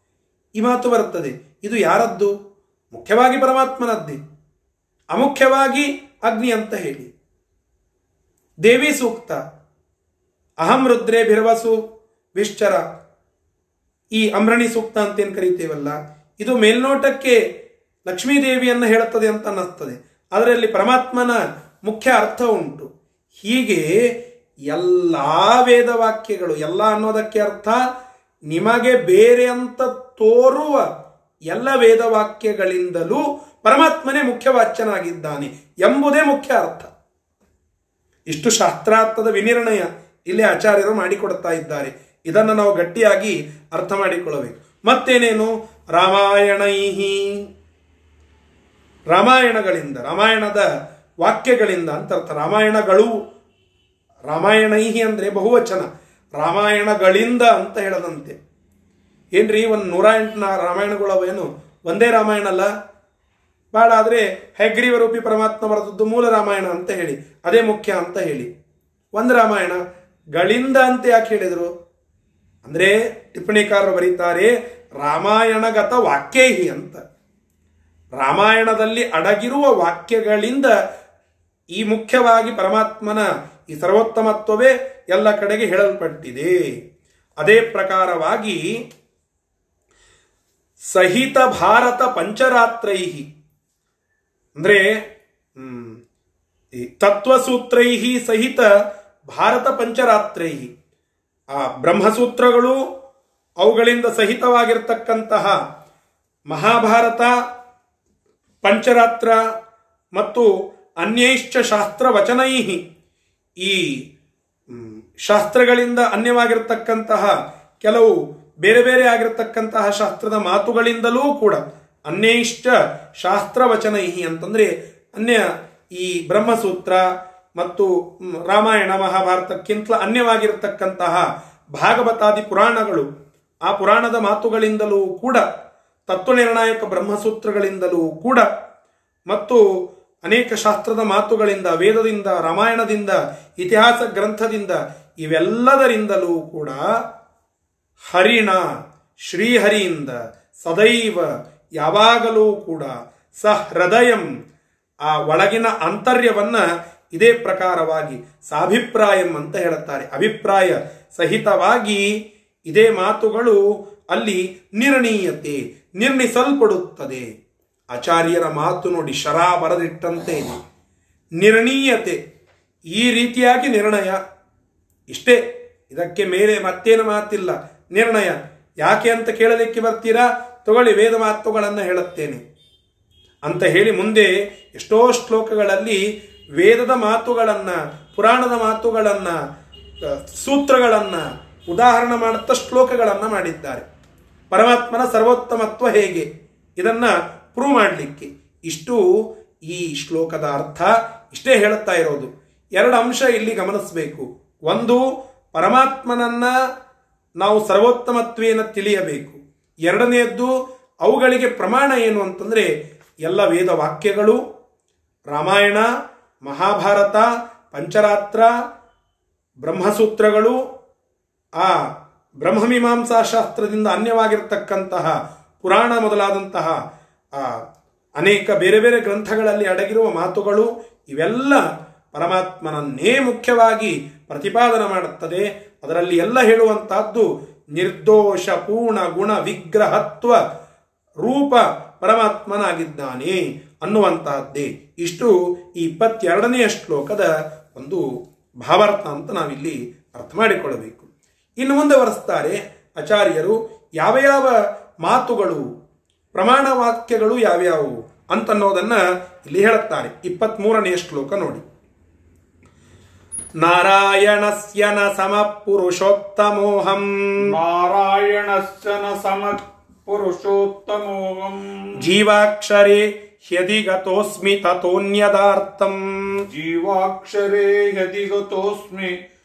ಈ ಮಾತು ಬರ್ತದೆ. ಇದು ಯಾರದ್ದು? ಮುಖ್ಯವಾಗಿ ಪರಮಾತ್ಮನದ್ದೇ. ಅಮುಖ್ಯವಾಗಿ ಅಗ್ನಿ ಅಂತ ಹೇಳಿ. ದೇವಿ ಸೂಕ್ತ. ಅಹಂ ರುದ್ರೇ ಬಿರವಸು ವಿಶ್ಚರ. ಈ ಅಮ್ರಣಿ ಸೂಕ್ತ ಅಂತೇನು ಕರೀತೇವಲ್ಲ. ಇದು ಮೇಲ್ನೋಟಕ್ಕೆ ಲಕ್ಷ್ಮೀ ದೇವಿಯನ್ನು ಹೇಳುತ್ತದೆ ಅಂತ ಅನ್ನಿಸ್ತದೆ. ಅದರಲ್ಲಿ ಪರಮಾತ್ಮನ ಮುಖ್ಯ ಅರ್ಥ ಉಂಟು. ಹೀಗೆ ಎಲ್ಲ ವೇದವಾಕ್ಯಗಳು, ಎಲ್ಲ ಅನ್ನೋದಕ್ಕೆ ಅರ್ಥ ನಿಮಗೆ ಬೇರೆ ಅಂತ ತೋರುವ ಎಲ್ಲ ವೇದವಾಕ್ಯಗಳಿಂದಲೂ ಪರಮಾತ್ಮನೇ ಮುಖ್ಯವಾಚ್ಯನಾಗಿದ್ದಾನೆ ಎಂಬುದೇ ಮುಖ್ಯ ಅರ್ಥ. ಇಷ್ಟು ಶಾಸ್ತ್ರಾರ್ಥದ ವಿನಿರ್ಣಯ ಇಲ್ಲಿ ಆಚಾರ್ಯರು ಮಾಡಿಕೊಡ್ತಾ ಇದ್ದಾರೆ. ಇದನ್ನು ನಾವು ಗಟ್ಟಿಯಾಗಿ ಅರ್ಥ ಮಾಡಿಕೊಳ್ಳಬೇಕು. ಮತ್ತೇನೇನು? ರಾಮಾಯಣೈಹಿ. ರಾಮಾಯಣಗಳಿಂದ, ರಾಮಾಯಣದ ವಾಕ್ಯಗಳಿಂದ ಅಂತ ಅರ್ಥ. ರಾಮಾಯಣಗಳು, ರಾಮಾಯಣೈಹಿ ಅಂದರೆ ಬಹುವಚನ. ರಾಮಾಯಣಗಳಿಂದ ಅಂತ ಹೇಳದಂತೆ. ಏನ್ರಿ, ಒಂದು ನೂರ ಎಂಟು ರಾಮಾಯಣಗಳವೇನು? ಒಂದೇ ರಾಮಾಯಣ ಅಲ್ಲ? ಭಾಳ ಆದರೆ ಹೆಗ್ರೀವ ರೂಪಿ ಪರಮಾತ್ಮ ಬರೆದದ್ದು ಮೂಲ ರಾಮಾಯಣ ಅಂತ ಹೇಳಿ. ಅದೇ ಮುಖ್ಯ ಅಂತ ಹೇಳಿ. ಒಂದು ರಾಮಾಯಣ, ಗಳಿಂದ ಅಂತ ಯಾಕೆ ಹೇಳಿದರು? ಅಂದರೆ ಟಿಪ್ಪಣಿಕಾರರು ಬರೀತಾರೆ ರಾಮಾಯಣಗತ ವಾಕ್ಯೇಹಿ ಅಂತ. ರಾಮಾಯಣದಲ್ಲಿ ಅಡಗಿರುವ ವಾಕ್ಯಗಳಿಂದ ಈ ಮುಖ್ಯವಾಗಿ ಪರಮಾತ್ಮನ ಈ ಸರ್ವೋತ್ತಮತ್ವವೇ ಎಲ್ಲ ಕಡೆಗೆ ಹೇಳಲ್ಪಟ್ಟಿದೆ. ಅದೇ ಪ್ರಕಾರವಾಗಿ ಸಹಿತ ಭಾರತ ಪಂಚರಾತ್ರೈಹಿ, ಅಂದ್ರೆ ತತ್ವಸೂತ್ರೈ ಸಹಿತ ಭಾರತ ಪಂಚರಾತ್ರೈಹಿ, ಆ ಬ್ರಹ್ಮಸೂತ್ರಗಳು ಅವುಗಳಿಂದ ಸಹಿತವಾಗಿರ್ತಕ್ಕಂತಹ ಮಹಾಭಾರತ ಪಂಚರಾತ್ರ ಮತ್ತು ಅನ್ಯೈಶ್ಚ ಶಾಸ್ತ್ರ ವಚನೈ ಈ ಶಾಸ್ತ್ರಗಳಿಂದ ಅನ್ಯವಾಗಿರತಕ್ಕಂತಹ ಕೆಲವು ಬೇರೆ ಬೇರೆ ಆಗಿರತಕ್ಕಂತಹ ಶಾಸ್ತ್ರದ ಮಾತುಗಳಿಂದಲೂ ಕೂಡ ಅನ್ಯೈಶ್ಚ ಶಾಸ್ತ್ರ ವಚನೈಹಿ ಅಂತಂದ್ರೆ ಅನ್ಯ ಈ ಬ್ರಹ್ಮಸೂತ್ರ ಮತ್ತು ರಾಮಾಯಣ ಮಹಾಭಾರತಕ್ಕಿಂತ ಅನ್ಯವಾಗಿರತಕ್ಕಂತಹ ಭಾಗವತಾದಿ ಪುರಾಣಗಳು ಆ ಪುರಾಣದ ಮಾತುಗಳಿಂದಲೂ ಕೂಡ ತತ್ವನಿರ್ಣಾಯಕ ಬ್ರಹ್ಮಸೂತ್ರಗಳಿಂದಲೂ ಕೂಡ ಮತ್ತು ಅನೇಕ ಶಾಸ್ತ್ರದ ಮಾತುಗಳಿಂದ, ವೇದದಿಂದ, ರಾಮಾಯಣದಿಂದ, ಇತಿಹಾಸ ಗ್ರಂಥದಿಂದ ಇವೆಲ್ಲದರಿಂದಲೂ ಕೂಡ ಹರಿಣ, ಶ್ರೀಹರಿಯಿಂದ ಸದೈವ ಯಾವಾಗಲೂ ಕೂಡ ಸ ಹೃದಯಂ ಆ ಒಳಗಿನ ಅಂತರ್ಯವನ್ನು ಇದೇ ಪ್ರಕಾರವಾಗಿ ಸಾಭಿಪ್ರಾಯಂ ಅಂತ ಹೇಳುತ್ತಾರೆ. ಅಭಿಪ್ರಾಯ ಸಹಿತವಾಗಿ ಇದೇ ಮಾತುಗಳು ಅಲ್ಲಿ ನಿರ್ಣೀಯತೆ ನಿರ್ಣಿಸಲ್ಪಡುತ್ತದೆ ಆಚಾರ್ಯರ ಮಾತು ನೋಡಿ ಶರಾ ಬರದಿಟ್ಟಂತೆ ಇದೆ. ನಿರ್ಣೀಯತೆ, ಈ ರೀತಿಯಾಗಿ ನಿರ್ಣಯ. ಇಷ್ಟೇ, ಇದಕ್ಕೆ ಮೇಲೆ ಮತ್ತೇನು ಮಾತಿಲ್ಲ. ನಿರ್ಣಯ, ಯಾಕೆ ಅಂತ ಕೇಳಲಿಕ್ಕೆ ಬರ್ತೀರಾ? ತಗೊಳ್ಳಿ ವೇದ ಮಾತುಗಳನ್ನು ಹೇಳುತ್ತೇನೆ. ಅಂತ ಹೇಳಿ ಮುಂದೆ ಎಷ್ಟೋ ಶ್ಲೋಕಗಳಲ್ಲಿ ವೇದದ ಮಾತುಗಳನ್ನು, ಪುರಾಣದ ಮಾತುಗಳನ್ನು, ಸೂತ್ರಗಳನ್ನು, ಉದಾಹರಣೆ ಮಾಡುತ್ತಾ ಶ್ಲೋಕಗಳನ್ನು ಮಾಡಿದ್ದಾರೆ. ಪರಮಾತ್ಮನ ಸರ್ವೋತ್ತಮತ್ವ ಹೇಗೆ? ಇದನ್ನ ಪ್ರೂವ್ ಮಾಡಲಿಕ್ಕೆ. ಇಷ್ಟು ಈ ಶ್ಲೋಕದ ಅರ್ಥ ಇಷ್ಟೇ ಹೇಳುತ್ತಾ ಇರೋದು. ಎರಡು ಅಂಶ ಇಲ್ಲಿ ಗಮನಿಸಬೇಕು. ಒಂದು, ಪರಮಾತ್ಮನನ್ನ ನಾವು ಸರ್ವೋತ್ತಮತ್ವೇನ ತಿಳಿಯಬೇಕು. ಎರಡನೆಯದ್ದು, ಅವುಗಳಿಗೆ ಪ್ರಮಾಣ ಏನು ಅಂತಂದ್ರೆ ಎಲ್ಲ ವೇದ ವಾಕ್ಯಗಳು, ರಾಮಾಯಣ, ಮಹಾಭಾರತ, ಪಂಚರಾತ್ರ, ಬ್ರಹ್ಮಸೂತ್ರಗಳು, ಆ ಬ್ರಹ್ಮಮೀಮಾಂಸಾ ಅನ್ಯವಾಗಿರ್ತಕ್ಕಂತಹ ಅನ್ಯವಾಗಿರತಕ್ಕಂತಹ ಪುರಾಣ ಮೊದಲಾದಂತಹ ಅನೇಕ ಬೇರೆ ಬೇರೆ ಗ್ರಂಥಗಳಲ್ಲಿ ಅಡಗಿರುವ ಮಾತುಗಳು ಇವೆಲ್ಲ ಪರಮಾತ್ಮನನ್ನೇ ಮುಖ್ಯವಾಗಿ ಪ್ರತಿಪಾದನೆ ಮಾಡುತ್ತದೆ. ಅದರಲ್ಲಿ ಎಲ್ಲ ಹೇಳುವಂತಹದ್ದು ನಿರ್ದೋಷ, ಪೂರ್ಣ ಗುಣ, ವಿಗ್ರಹತ್ವ, ರೂಪ ಪರಮಾತ್ಮನಾಗಿದ್ದಾನೆ ಅನ್ನುವಂತಹದ್ದೇ. ಇಷ್ಟು ಈ ಇಪ್ಪತ್ತೆರಡನೆಯ ಶ್ಲೋಕದ ಒಂದು ಭಾವಾರ್ಥ ಅಂತ ನಾವಿಲ್ಲಿ ಅರ್ಥ ಮಾಡಿಕೊಳ್ಳಬೇಕು. ಇನ್ನು ಮುಂದೆ ವರೆಸ್ತಾರೆ ಆಚಾರ್ಯರು ಯಾವ ಯಾವ ಮಾತುಗಳು ಪ್ರಮಾಣ ವಾಕ್ಯಗಳು ಯಾವ್ಯಾವು ಅಂತನ್ನೋದನ್ನ ಇಲ್ಲಿ ಹೇಳುತ್ತಾರೆ. ಇಪ್ಪತ್ತ್ ಮೂರನೆಯ ಶ್ಲೋಕ ನೋಡಿ. ನಾರಾಯಣಸ್ಯನ ನ ಸಮ ಪುರುಷೋತ್ತಮೋಹಂ. ನಾರಾಯಣಸ್ಯನ ನ ಸಮ ಪುರುಷೋತ್ತಮೋಹಂ. ಜೀವಾಕ್ಷರೇ ಹ್ಯದಿಗತೋಸ್ಮಿ ತಥೋನ್ಯದಾರ್ಥಂ. ಜೀವಾಕ್ಷರೇ ಯದಿಗತೋಸ್ಮಿ ತಥೋನ್ಯದಾರ್ಥಂ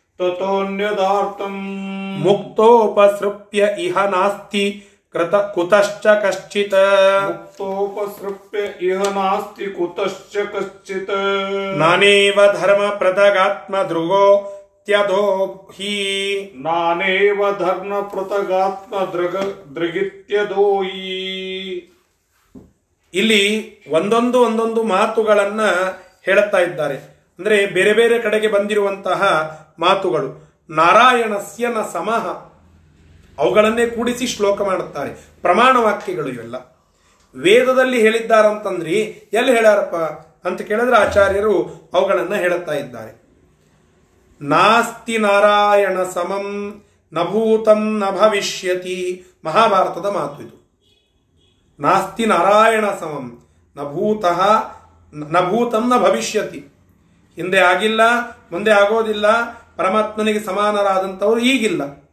ಮುಕ್ತೋಪಸೃಪ್ಯ ಇಹ ನಾಸ್ತಿ ಕೃತ ಕುತಶ್ಚ ಕಶ್ಚಿತ್ ಮುಕ್ತೋಪಸೃಪ್ಯ ಇಹ ನಾಸ್ತಿ ಕುತಶ್ಚ ಕಶ್ಚಿತ್ ನಾನೇವ ಧರ್ಮ ಪ್ರದಗಾತ್ಮ ಧ್ರುವೋ हि। ಹಿ ನಾನೇವ ಧರ್ಮ हि। ದೃಗ ದೃಗಿತ್ಯದೋಯಿ ಇಲ್ಲಿ ಒಂದೊಂದು ಒಂದೊಂದು ಮಾತುಗಳನ್ನ ಹೇಳುತ್ತಾ ಇದ್ದಾರೆ. ಅಂದ್ರೆ ಬೇರೆ ಬೇರೆ ಕಡೆಗೆ ಬಂದಿರುವಂತಹ ಮಾತುಗಳು. ನಾರಾಯಣಸ್ಯನ ಸಮಹ ಅವುಗಳನ್ನೇ ಕೂಡಿಸಿ ಶ್ಲೋಕ ಮಾಡುತ್ತಾರೆ. ಪ್ರಮಾಣ ವಾಕ್ಯಗಳು ಇವೆಲ್ಲ. ವೇದದಲ್ಲಿ ಹೇಳಿದ್ದಾರಂತಂದ್ರಿ, ಎಲ್ಲಿ ಹೇಳ್ಯಾರಪ್ಪ ಅಂತ ಕೇಳಿದ್ರೆ ಆಚಾರ್ಯರು ಅವುಗಳನ್ನ ಹೇಳುತ್ತಾ ಇದ್ದಾರೆ. ನಾಸ್ತಿ ನಾರಾಯಣ ಸಮಂ ನಭೂತಂ ನ ಭವಿಷ್ಯತಿ. ಮಹಾಭಾರತದ ಮಾತು ಇದು. ನಾಸ್ತಿ ನಾರಾಯಣ ಸಮಂ ನಭೂತಂ ನ ಭೂತಂ ನ ಭವಿಷ್ಯತಿ. ಹಿಂದೆ ಆಗಿಲ್ಲ, ಮುಂದೆ ಆಗೋದಿಲ್ಲ ಪರಮಾತ್ಮನಿಗೆ ಸಮಾನರಾದಂಥವರು ಈಗಿಲ್ಲ.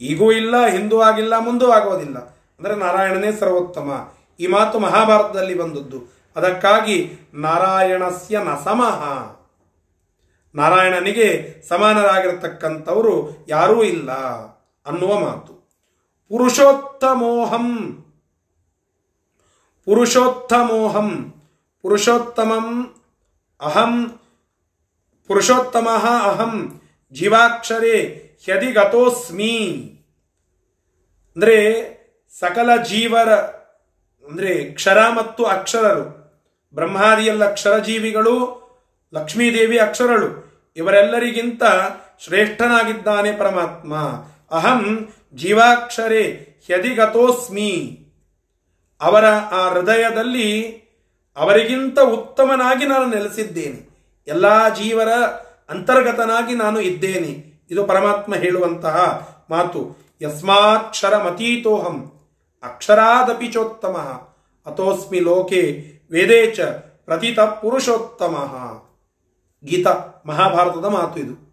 ಈಗೂ ಇಲ್ಲ, ಹಿಂದೂ ಆಗಿಲ್ಲ, ಮುಂದೂ ಆಗೋದಿಲ್ಲ. ಅಂದರೆ ನಾರಾಯಣನೇ ಸರ್ವೋತ್ತಮ. ಈ ಮಾತು ಮಹಾಭಾರತದಲ್ಲಿ ಬಂದದ್ದು. ಅದಕ್ಕಾಗಿ ನಾರಾಯಣಸ್ಯ ನ ಸಮಃ. ನಾರಾಯಣನಿಗೆ ಸಮಾನರಾಗಿರತಕ್ಕಂಥವರು ಯಾರೂ ಇಲ್ಲ ಅನ್ನುವ ಮಾತು. ಪುರುಷೋತ್ತಮೋಹಂ. ಪುರುಷೋತ್ತಮೋಹಂ. ಪುರುಷೋತ್ತಮಂ ಅಹಂ ಪುರುಷೋತ್ತಮ ಅಹಂ ಜೀವಾಕ್ಷರೇ ಹ್ಯದಿಗತೋಸ್ಮಿ ಅಂದರೆ ಸಕಲ ಜೀವರ, ಅಂದರೆ ಕ್ಷರ ಮತ್ತು ಅಕ್ಷರರು, ಬ್ರಹ್ಮಾದಿಯಲ್ಲ ಅಕ್ಷರ ಜೀವಿಗಳು ಲಕ್ಷ್ಮೀದೇವಿ ಅಕ್ಷರಳು, ಇವರೆಲ್ಲರಿಗಿಂತ ಶ್ರೇಷ್ಠನಾಗಿದ್ದಾನೆ ಪರಮಾತ್ಮ. ಅಹಂ ಜೀವಾಕ್ಷರೇ ಹ್ಯದಿಗತೋಸ್ಮಿ ಅವರ ಆ ಹೃದಯದಲ್ಲಿ ಅವರಿಗಿಂತ ಉತ್ತಮನಾಗಿ ನಾನು ನೆಲೆಸಿದ್ದೇನೆ. ಎಲ್ಲಾ ಜೀವರ ಅಂತರ್ಗತನಾಗಿ ನಾನು ಇದ್ದೇನೆ. ಇದು ಪರಮಾತ್ಮ ಹೇಳುವಂತಹ ಮಾತು. ಯಸ್ಮಾಕ್ಷರ ಮತೀತೋಹಂ ಅಕ್ಷರಾದಪಿ ಚೋತ್ತಮ. ಅಥೋಸ್ಮಿ ಲೋಕೆ ವೇದೇ ಚ ಪ್ರತಿತ ಪುರುಷೋತ್ತಮ. ಗೀತಾ, ಮಹಾಭಾರತದ ಮಾತು ಇದು.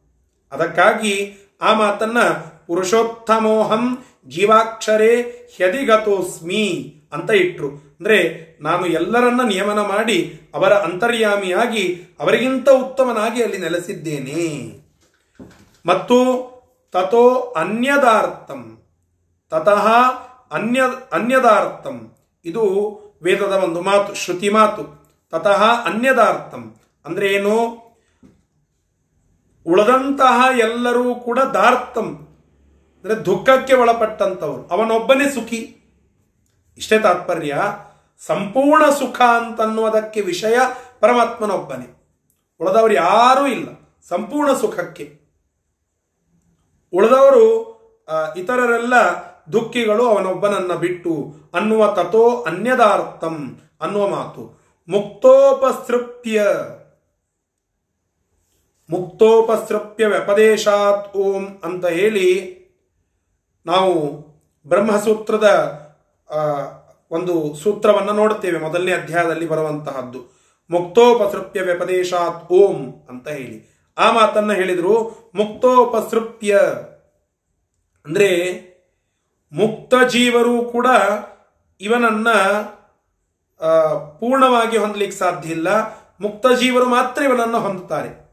ಅದಕ್ಕಾಗಿ ಆ ಮಾತನ್ನ ಪುರುಷೋತ್ತಮೋಹಂ ಜೀವಾಕ್ಷರೇ ಹ್ಯದಿಗತೋಸ್ಮಿ ಅಂತ ಇಟ್ರು. ಅಂದ್ರೆ ನಾನು ಎಲ್ಲರನ್ನ ನಿಯಮನ ಮಾಡಿ ಅವರ ಅಂತರ್ಯಾಮಿಯಾಗಿ ಅವರಿಗಿಂತ ಉತ್ತಮನಾಗಿ ಅಲ್ಲಿ ನೆಲೆಸಿದ್ದೇನೆ. ಮತ್ತು ತಥೋ ಅನ್ಯದಾರ್ಥಂ. ತತಃ ಅನ್ಯ, ಅನ್ಯದಾರ್ಥಂ. ಇದು ವೇದದ ಒಂದು ಮಾತು, ಶ್ರುತಿ ಮಾತು. ತತಃ ಅನ್ಯದಾರ್ಥಂ. ಅಂದ್ರೆ ಏನು? ಉಳದಂತಹ ಎಲ್ಲರೂ ಕೂಡ ದಾರ್ಥಂ. ಅಂದ್ರೆ ದುಃಖಕ್ಕೆ ಒಳಪಟ್ಟಂಥವರು. ಅವನೊಬ್ಬನೇ ಸುಖಿ. ಇಷ್ಟೇ ತಾತ್ಪರ್ಯ. ಸಂಪೂರ್ಣ ಸುಖ ಅಂತನ್ನುವುದಕ್ಕೆ ವಿಷಯ ಪರಮಾತ್ಮನೊಬ್ಬನೇ. ಉಳಿದವರು ಯಾರೂ ಇಲ್ಲ. ಸಂಪೂರ್ಣ ಸುಖಕ್ಕೆ. ಉಳಿದವರು ಇತರರೆಲ್ಲ ದುಃಖಿಗಳು, ಅವನೊಬ್ಬನನ್ನ ಬಿಟ್ಟು ಅನ್ನುವ ತಥೋ ಅನ್ಯದಾರ್ಥಂ ಅನ್ನುವ ಮಾತು. ಮುಕ್ತೋಪಸೃಪ್ಯ ಮುಕ್ತೋಪಸೃಪ್ಯ ವ್ಯಪದೇಶಾತ್ ಓಂ ಅಂತ ಹೇಳಿ ನಾವು ಬ್ರಹ್ಮಸೂತ್ರದ ಒಂದು ಸೂತ್ರವನ್ನು ನೋಡುತ್ತೇವೆ. ಮೊದಲನೇ ಅಧ್ಯಾಯದಲ್ಲಿ ಬರುವಂತಹದ್ದು. ಮುಕ್ತೋಪಸೃಪ್ಯ ವ್ಯಪದೇಶಾತ್ ಓಂ ಅಂತ ಹೇಳಿ. ಆ ಮಾತನ್ನ ಹೇಳಿದ್ರು ಮುಕ್ತೋಪಸೃಪ್ಯ ಅಂದ್ರೆ ಮುಕ್ತ ಜೀವರು ಕೂಡ ಇವನನ್ನ ಪೂರ್ಣವಾಗಿ ಹೊಂದಲಿಕ್ಕೆ ಸಾಧ್ಯ ಇಲ್ಲ. ಮುಕ್ತ ಜೀವರು ಮಾತ್ರ ಇವನನ್ನು ಹೊಂದುತ್ತಾರೆ.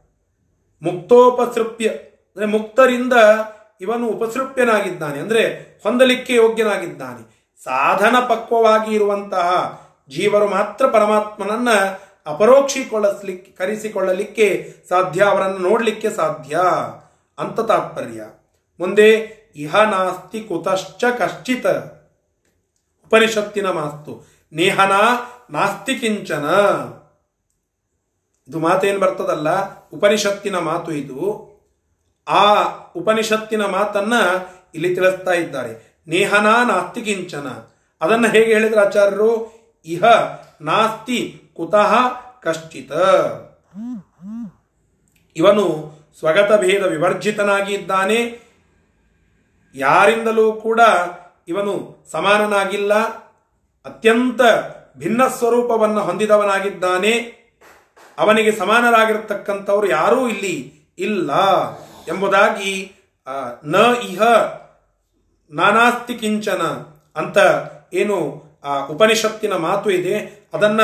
ಮುಕ್ತೋಪಸೃಪ್ಯ ಅಂದ್ರೆ ಮುಕ್ತರಿಂದ ಇವನು ಉಪಸೃಪ್ಯನಾಗಿದ್ದಾನೆ ಅಂದ್ರೆ ಹೊಂದಲಿಕ್ಕೆ ಯೋಗ್ಯನಾಗಿದ್ದಾನೆ. ಸಾಧನ ಪಕ್ವವಾಗಿ ಇರುವಂತಹ ಜೀವರು ಮಾತ್ರ ಪರಮಾತ್ಮನನ್ನ ಅಪರೋಕ್ಷಿಕೊಳ್ಳಲಿಕ್ಕೆ ಕರೆಸಿಕೊಳ್ಳಲಿಕ್ಕೆ ಸಾಧ್ಯ, ಅವರನ್ನು ನೋಡಲಿಕ್ಕೆ ಸಾಧ್ಯ ಅಂತ ತಾತ್ಪರ್ಯ. ಮುಂದೆ ಇಹ ನಾಸ್ತಿ ಕುತಶ್ಚ ಕಶ್ಚಿತ. ಉಪನಿಷತ್ತಿನ ಮಾಸ್ತು. ನೇಹನ ನಾಸ್ತಿ ಕಿಂಚನ. ಇದು ಮಾತೇನು ಬರ್ತದಲ್ಲ? ಉಪನಿಷತ್ತಿನ ಮಾತು ಇದು. ಆ ಉಪನಿಷತ್ತಿನ ಮಾತನ್ನ ಇಲ್ಲಿ ತಿಳಿಸ್ತಾ ಇದ್ದಾರೆ. ನೇಹನ ನಾಸ್ತಿ ಕಿಂಚನ. ಅದನ್ನ ಹೇಗೆ ಹೇಳಿದ್ರು ಆಚಾರ್ಯರು? ಇಹ ನಾಸ್ತಿ ಕುತಃ ಕಶ್ಚಿತ. ಇವನು ಸ್ವಗತ ಭೇದ ವಿವರ್ಜಿತನಾಗಿ ಇದ್ದಾನೆ ಯಾರಿಂದಲೂ ಕೂಡ ಇವನು ಸಮಾನನಾಗಿಲ್ಲ. ಅತ್ಯಂತ ಭಿನ್ನ ಸ್ವರೂಪವನ್ನು ಹೊಂದಿದವನಾಗಿದ್ದಾನೆ. ಅವನಿಗೆ ಸಮಾನರಾಗಿರ್ತಕ್ಕಂಥವ್ರು ಯಾರೂ ಇಲ್ಲಿ ಇಲ್ಲ ಎಂಬುದಾಗಿ ನ ಇಹ ನಾನಾಸ್ತಿ ಕಿಂಚನ ಅಂತ ಏನು ಆ ಉಪನಿಷತ್ತಿನ ಮಾತು ಇದೆ. ಅದನ್ನ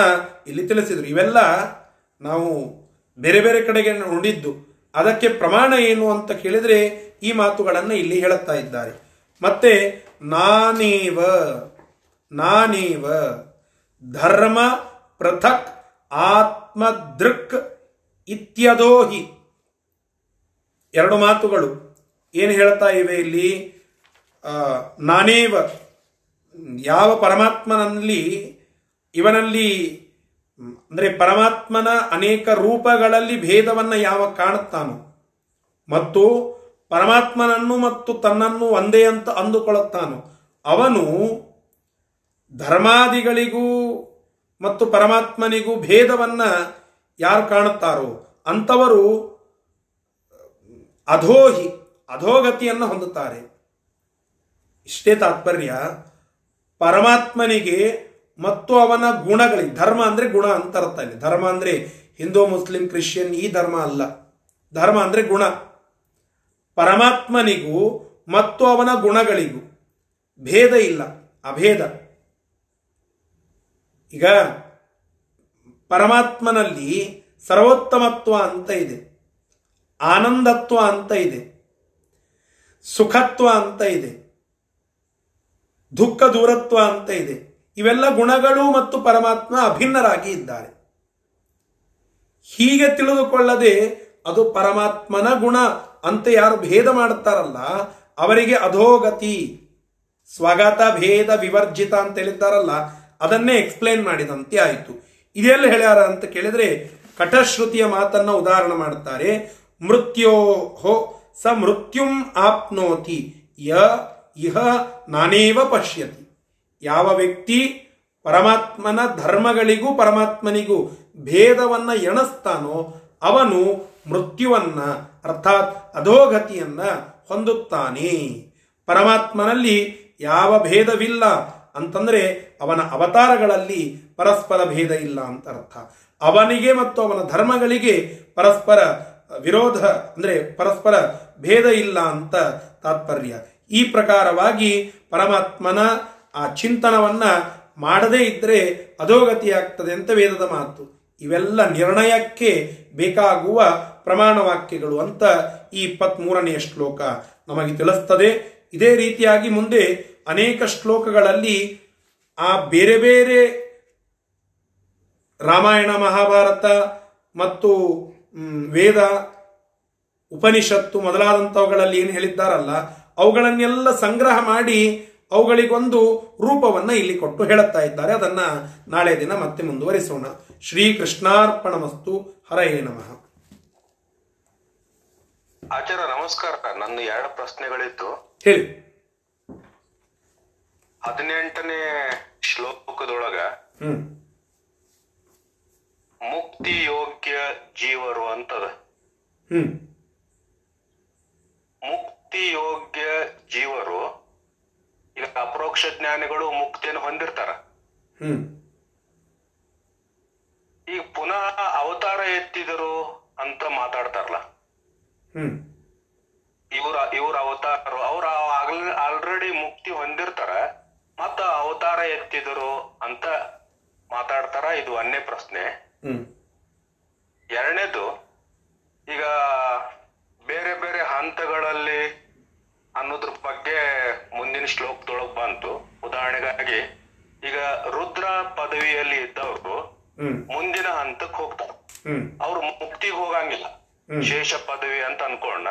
ಇಲ್ಲಿ ತಿಳಿಸಿದ್ರು. ಇವೆಲ್ಲ ನಾವು ಬೇರೆ ಬೇರೆ ಕಡೆಗೆ ನೋಡಿದ್ದು. ಅದಕ್ಕೆ ಪ್ರಮಾಣ ಏನು ಅಂತ ಕೇಳಿದ್ರೆ ಈ ಮಾತುಗಳನ್ನು ಇಲ್ಲಿ ಹೇಳುತ್ತಾ ಇದ್ದಾರೆ. ಮತ್ತೆ ನಾನೇವ ನಾನೇವ, ಧರ್ಮ ಪೃಥಕ್ ಆತ್ಮದೃಕ್ ಇತ್ಯದೋಹಿ. ಎರಡು ಮಾತುಗಳು ಏನು ಹೇಳ್ತಾ ಇವೆ ಇಲ್ಲಿ? ನಾನೇವ, ಯಾವ ಪರಮಾತ್ಮನಲ್ಲಿ, ಇವನಲ್ಲಿ, ಅಂದರೆ ಪರಮಾತ್ಮನ ಅನೇಕ ರೂಪಗಳಲ್ಲಿ ಭೇದವನ್ನು ಯಾವ ಕಾಣುತ್ತಾನೋ, ಮತ್ತು ಪರಮಾತ್ಮನನ್ನು ಮತ್ತು ತನ್ನನ್ನು ಒಂದೇ ಅಂತ ಅಂದುಕೊಳ್ಳುತ್ತಾನೋ, ಅವನು ಧರ್ಮಾದಿಗಳಿಗೂ ಮತ್ತು ಪರಮಾತ್ಮನಿಗೂ ಭೇದವನ್ನು ಯಾರು ಕಾಣುತ್ತಾರೋ, ಅಂಥವರು ಅಧೋಹಿ, ಅಧೋಗತಿಯನ್ನು ಹೊಂದುತ್ತಾರೆ. ಇಷ್ಟೇ ತಾತ್ಪರ್ಯ. ಪರಮಾತ್ಮನಿಗೆ ಮತ್ತು ಅವನ ಗುಣಗಳಿಗೆ, ಧರ್ಮ ಅಂದರೆ ಗುಣ ಅಂತ ಅರ್ಥ ಇಲ್ಲಿ. ಧರ್ಮ ಅಂದರೆ ಹಿಂದೂ, ಮುಸ್ಲಿಂ, ಕ್ರಿಶ್ಚಿಯನ್ ಈ ಧರ್ಮ ಅಲ್ಲ. ಧರ್ಮ ಅಂದರೆ ಗುಣ. ಪರಮಾತ್ಮನಿಗೂ ಮತ್ತು ಅವನ ಗುಣಗಳಿಗೂ ಭೇದ ಇಲ್ಲ, ಅಭೇದ. ಈಗ ಪರಮಾತ್ಮನಲ್ಲಿ ಸರ್ವೋತ್ತಮತ್ವ ಅಂತ ಇದೆ, ಆನಂದತ್ವ ಅಂತ ಇದೆ, ಸುಖತ್ವ ಅಂತ ಇದೆ. ದುಃಖ ದೂರತ್ವ ಅಂತ ಇದೆ. ಇವೆಲ್ಲ ಗುಣಗಳು ಮತ್ತು ಪರಮಾತ್ಮ ಅಭಿನ್ನರಾಗಿ ಇದ್ದಾರೆ. ಹೀಗೆ ತಿಳಿದುಕೊಳ್ಳದೆ ಅದು ಪರಮಾತ್ಮನ ಗುಣ ಅಂತ ಯಾರು ಭೇದ ಮಾಡುತ್ತಾರಲ್ಲ ಅವರಿಗೆ ಅಧೋಗತಿ ಸ್ವಗತ ಭೇದ ವಿವರ್ಜಿತ ಅಂತ ಹೇಳಿದ್ದಾರಲ್ಲ, ಅದನ್ನೇ ಎಕ್ಸ್ಪ್ಲೇನ್ ಮಾಡಿದಂತೆ ಆಯಿತು. ಇದೆಲ್ಲ ಹೇಳ್ಯಾರ ಅಂತ ಕೇಳಿದ್ರೆ ಕಟಶ್ರುತಿಯ ಮಾತನ್ನ ಉದಾಹರಣೆ ಮಾಡುತ್ತಾರೆ ಮೃತ್ಯೋಹೋ ಸ ಮೃತ್ಯುಂ ಆಪ್ನೋತಿ ಯ ಇಹ ನಾನೇವ ಪಶ್ಯತಿ. ಯಾವ ವ್ಯಕ್ತಿ ಪರಮಾತ್ಮನ ಧರ್ಮಗಳಿಗೂ ಪರಮಾತ್ಮನಿಗೂ ಭೇದವನ್ನು ಎಣಸ್ತಾನೋ ಅವನು ಮೃತ್ಯುವನ್ನ, ಅರ್ಥಾತ್ ಅಧೋಗತಿಯನ್ನ ಹೊಂದುತ್ತಾನೆ. ಪರಮಾತ್ಮನಲ್ಲಿ ಯಾವ ಭೇದವಿಲ್ಲ ಅಂತಂದ್ರೆ ಅವನ ಅವತಾರಗಳಲ್ಲಿ ಪರಸ್ಪರ ಭೇದ ಇಲ್ಲ ಅಂತ ಅರ್ಥ. ಅವನಿಗೆ ಮತ್ತು ಅವನ ಧರ್ಮಗಳಿಗೆ ಪರಸ್ಪರ ವಿರೋಧ, ಅಂದ್ರೆ ಪರಸ್ಪರ ಭೇದ ಇಲ್ಲ ಅಂತ ತಾತ್ಪರ್ಯ. ಈ ಪ್ರಕಾರವಾಗಿ ಪರಮಾತ್ಮನ ಆ ಚಿಂತನವನ್ನ ಮಾಡದೇ ಇದ್ರೆ ಅಧೋಗತಿಯಾಗ್ತದೆ ಅಂತ ವೇದದ ಮಾತು. ಇವೆಲ್ಲ ನಿರ್ಣಯಕ್ಕೆ ಬೇಕಾಗುವ ಪ್ರಮಾಣ ವಾಕ್ಯಗಳು ಅಂತ ಈ ಇಪ್ಪತ್ಮೂರನೆಯ ಶ್ಲೋಕ ನಮಗೆ ತಿಳಿಸ್ತದೆ. ಇದೇ ರೀತಿಯಾಗಿ ಮುಂದೆ ಅನೇಕ ಶ್ಲೋಕಗಳಲ್ಲಿ ಆ ಬೇರೆ ಬೇರೆ ರಾಮಾಯಣ, ಮಹಾಭಾರತ ಮತ್ತು ವೇದ ಉಪನಿಷತ್ತು ಮೊದಲಾದಂಥವುಗಳಲ್ಲಿ ಏನು ಹೇಳಿದ್ದಾರಲ್ಲ ಅವುಗಳನ್ನೆಲ್ಲ ಸಂಗ್ರಹ ಮಾಡಿ ಅವುಗಳಿಗೊಂದು ರೂಪವನ್ನ ಇಲ್ಲಿ ಕೊಟ್ಟು ಹೇಳುತ್ತಾ ಇದ್ದಾರೆ. ಅದನ್ನ ನಾಳೆ ದಿನ ಮತ್ತೆ ಮುಂದುವರಿಸೋಣ. ಶ್ರೀ ಕೃಷ್ಣಾರ್ಪಣಮಸ್ತು ಹರಯೇ ನಮಃ. ಆಚಾರ ನಮಸ್ಕಾರ. ನನ್ನ ಎರಡು ಪ್ರಶ್ನೆಗಳಿತ್ತು ಹೇಳಿ. ಹದಿನೆಂಟನೇ ಶ್ಲೋಕದೊಳಗ ಮುಕ್ತಿ ಯೋಗ್ಯ ಜೀವರು ಅಂತದ. ಹ್ಮ್. ಮುಕ್ತಿ ಯೋಗ್ಯ ಜೀವರು ಈಗ ಅಪರೋಕ್ಷ ಜ್ಞಾನಿಗಳು ಮುಕ್ತಿಯನ್ನು ಹೊಂದಿರ್ತಾರ. ಈಗ ಪುನಃ ಅವತಾರ ಎತ್ತಿದರು ಅಂತ ಮಾತಾಡ್ತಾರಲ್ಲ. ಇವ್ರ ಇವ್ರ ಅವತಾರ ಅವ್ರ ಆಲ್ರೆಡಿ ಮುಕ್ತಿ ಹೊಂದಿರ್ತಾರ ಮತ್ತ ಅವತಾರ ಎತ್ತಿದರು ಅಂತ ಮಾತಾಡ್ತಾರ. ಇದು ಒಂದನೇ ಪ್ರಶ್ನೆ. ಎರಡನೇದು ಈಗ ಬೇರೆ ಬೇರೆ ಹಂತಗಳಲ್ಲಿ ಅನ್ನೋದ್ರ ಬಗ್ಗೆ ಮುಂದಿನ ಶ್ಲೋಕದೊಳಗ್ ಬಂತು. ಉದಾಹರಣೆಗಾಗಿ ಈಗ ರುದ್ರ ಪದವಿಯಲ್ಲಿ ಇದ್ದವರು ಮುಂದಿನ ಹಂತಕ್ಕೆ ಹೋಗ್ತಾರೆ. ಅವ್ರು ಮುಕ್ತಿಗೆ ಹೋಗಂಗಿಲ್ಲ. ಶೇಷ ಪದವಿ ಅಂತ ಅನ್ಕೊಂಡ.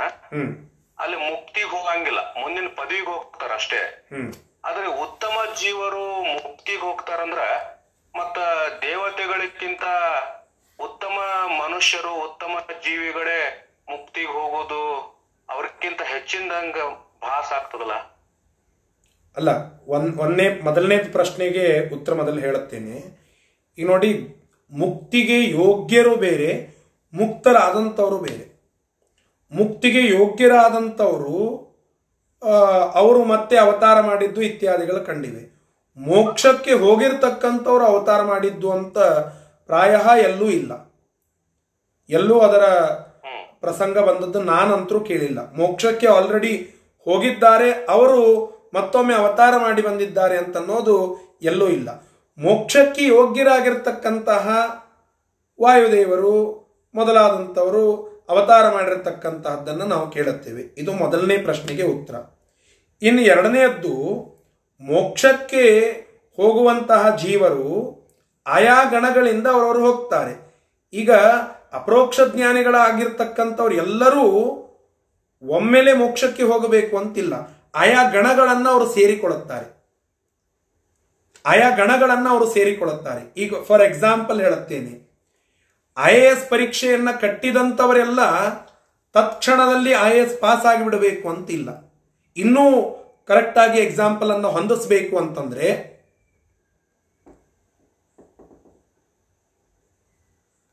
ಅಲ್ಲಿ ಮುಕ್ತಿಗೆ ಹೋಗಂಗಿಲ್ಲ. ಮುಂದಿನ ಪದವಿಗೆ ಹೋಗ್ತಾರ ಅಷ್ಟೇ. ಆದ್ರೆ ಉತ್ತಮ ಜೀವರು ಮುಕ್ತಿಗೆ ಹೋಗ್ತಾರಂದ್ರ ಮತ್ತ ದೇವತೆಗಳಿಗಿಂತ ಉತ್ತಮ ಮನುಷ್ಯರು ಉತ್ತಮ ಜೀವಿಗಳೇ ಮುಕ್ತಿಗೆ ಹೋಗೋದು ಅವ್ರಕ್ಕಿಂತ ಹೆಚ್ಚಿನದಂಗ ಭಾಸ ಆಗ್ತದಲ್ಲ? ಅಲ್ಲ ಒಂದ್ ಒಂದನೇ ಮೊದಲನೇ ಪ್ರಶ್ನೆಗೆ ಉತ್ತರ ಮೊದಲು ಹೇಳುತ್ತೇನೆ. ಈಗ ನೋಡಿ, ಮುಕ್ತಿಗೆ ಯೋಗ್ಯರು ಬೇರೆ, ಮುಕ್ತರಾದಂಥವರು ಬೇರೆ. ಮುಕ್ತಿಗೆ ಯೋಗ್ಯರಾದಂಥವರು ಅವರು ಮತ್ತೆ ಅವತಾರ ಮಾಡಿದ್ದು ಇತ್ಯಾದಿಗಳು ಕಂಡಿವೆ. ಮೋಕ್ಷಕ್ಕೆ ಹೋಗಿರ್ತಕ್ಕಂಥವ್ರು ಅವತಾರ ಮಾಡಿದ್ದು ಅಂತ ಪ್ರಾಯ ಎಲ್ಲೂ ಇಲ್ಲ. ಎಲ್ಲೂ ಅದರ ಪ್ರಸಂಗ ಬಂದದ್ದು ನಾನಂತರೂ ಕೇಳಿಲ್ಲ. ಮೋಕ್ಷಕ್ಕೆ ಆಲ್ರೆಡಿ ಹೋಗಿದ್ದಾರೆ, ಅವರು ಮತ್ತೊಮ್ಮೆ ಅವತಾರ ಮಾಡಿ ಬಂದಿದ್ದಾರೆ ಅಂತ ಅನ್ನೋದು ಎಲ್ಲೂ ಇಲ್ಲ. ಮೋಕ್ಷಕ್ಕೆ ಯೋಗ್ಯರಾಗಿರ್ತಕ್ಕಂತಹ ವಾಯುದೇವರು, ಮೊದಲಾದಂಥವರು ಅವತಾರ ಮಾಡಿರತಕ್ಕಂತಹದ್ದನ್ನು ನಾವು ಕೇಳುತ್ತೇವೆ. ಇದು ಮೊದಲನೇ ಪ್ರಶ್ನೆಗೆ ಉತ್ತರ. ಇನ್ನು ಎರಡನೆಯದ್ದು, ಮೋಕ್ಷಕ್ಕೆ ಹೋಗುವಂತಹ ಜೀವರು ಆಯಾ ಗಣಗಳಿಂದ ಅವರವರು ಹೋಗ್ತಾರೆ. ಈಗ ಅಪರೋಕ್ಷ ಜ್ಞಾನಿಗಳಾಗಿರ್ತಕ್ಕಂಥವ್ರು ಎಲ್ಲರೂ ಒಮ್ಮೆಲೆ ಮೋಕ್ಷಕ್ಕೆ ಹೋಗಬೇಕು ಅಂತಿಲ್ಲ. ಆಯಾ ಗಣಗಳನ್ನು ಅವರು ಸೇರಿಕೊಳ್ಳುತ್ತಾರೆ. ಆಯಾ ಗಣಗಳನ್ನು ಅವರು ಸೇರಿಕೊಳ್ಳುತ್ತಾರೆ. ಈಗ ಫಾರ್ ಎಕ್ಸಾಂಪಲ್ ಹೇಳುತ್ತೇನೆ. ಐ ಎ ಎಸ್ ಪರೀಕ್ಷೆಯನ್ನ ಕಟ್ಟಿದಂಥವರೆಲ್ಲ ತತ್ಕ್ಷಣದಲ್ಲಿ ಐ ಎ ಎಸ್ ಪಾಸ್ ಆಗಿಬಿಡಬೇಕು ಅಂತಿಲ್ಲ. ಇನ್ನೂ ಕರೆಕ್ಟಾಗಿ ಎಕ್ಸಾಂಪಲ್ ಅನ್ನು ಹೊಂದಿಸಬೇಕು ಅಂತಂದ್ರೆ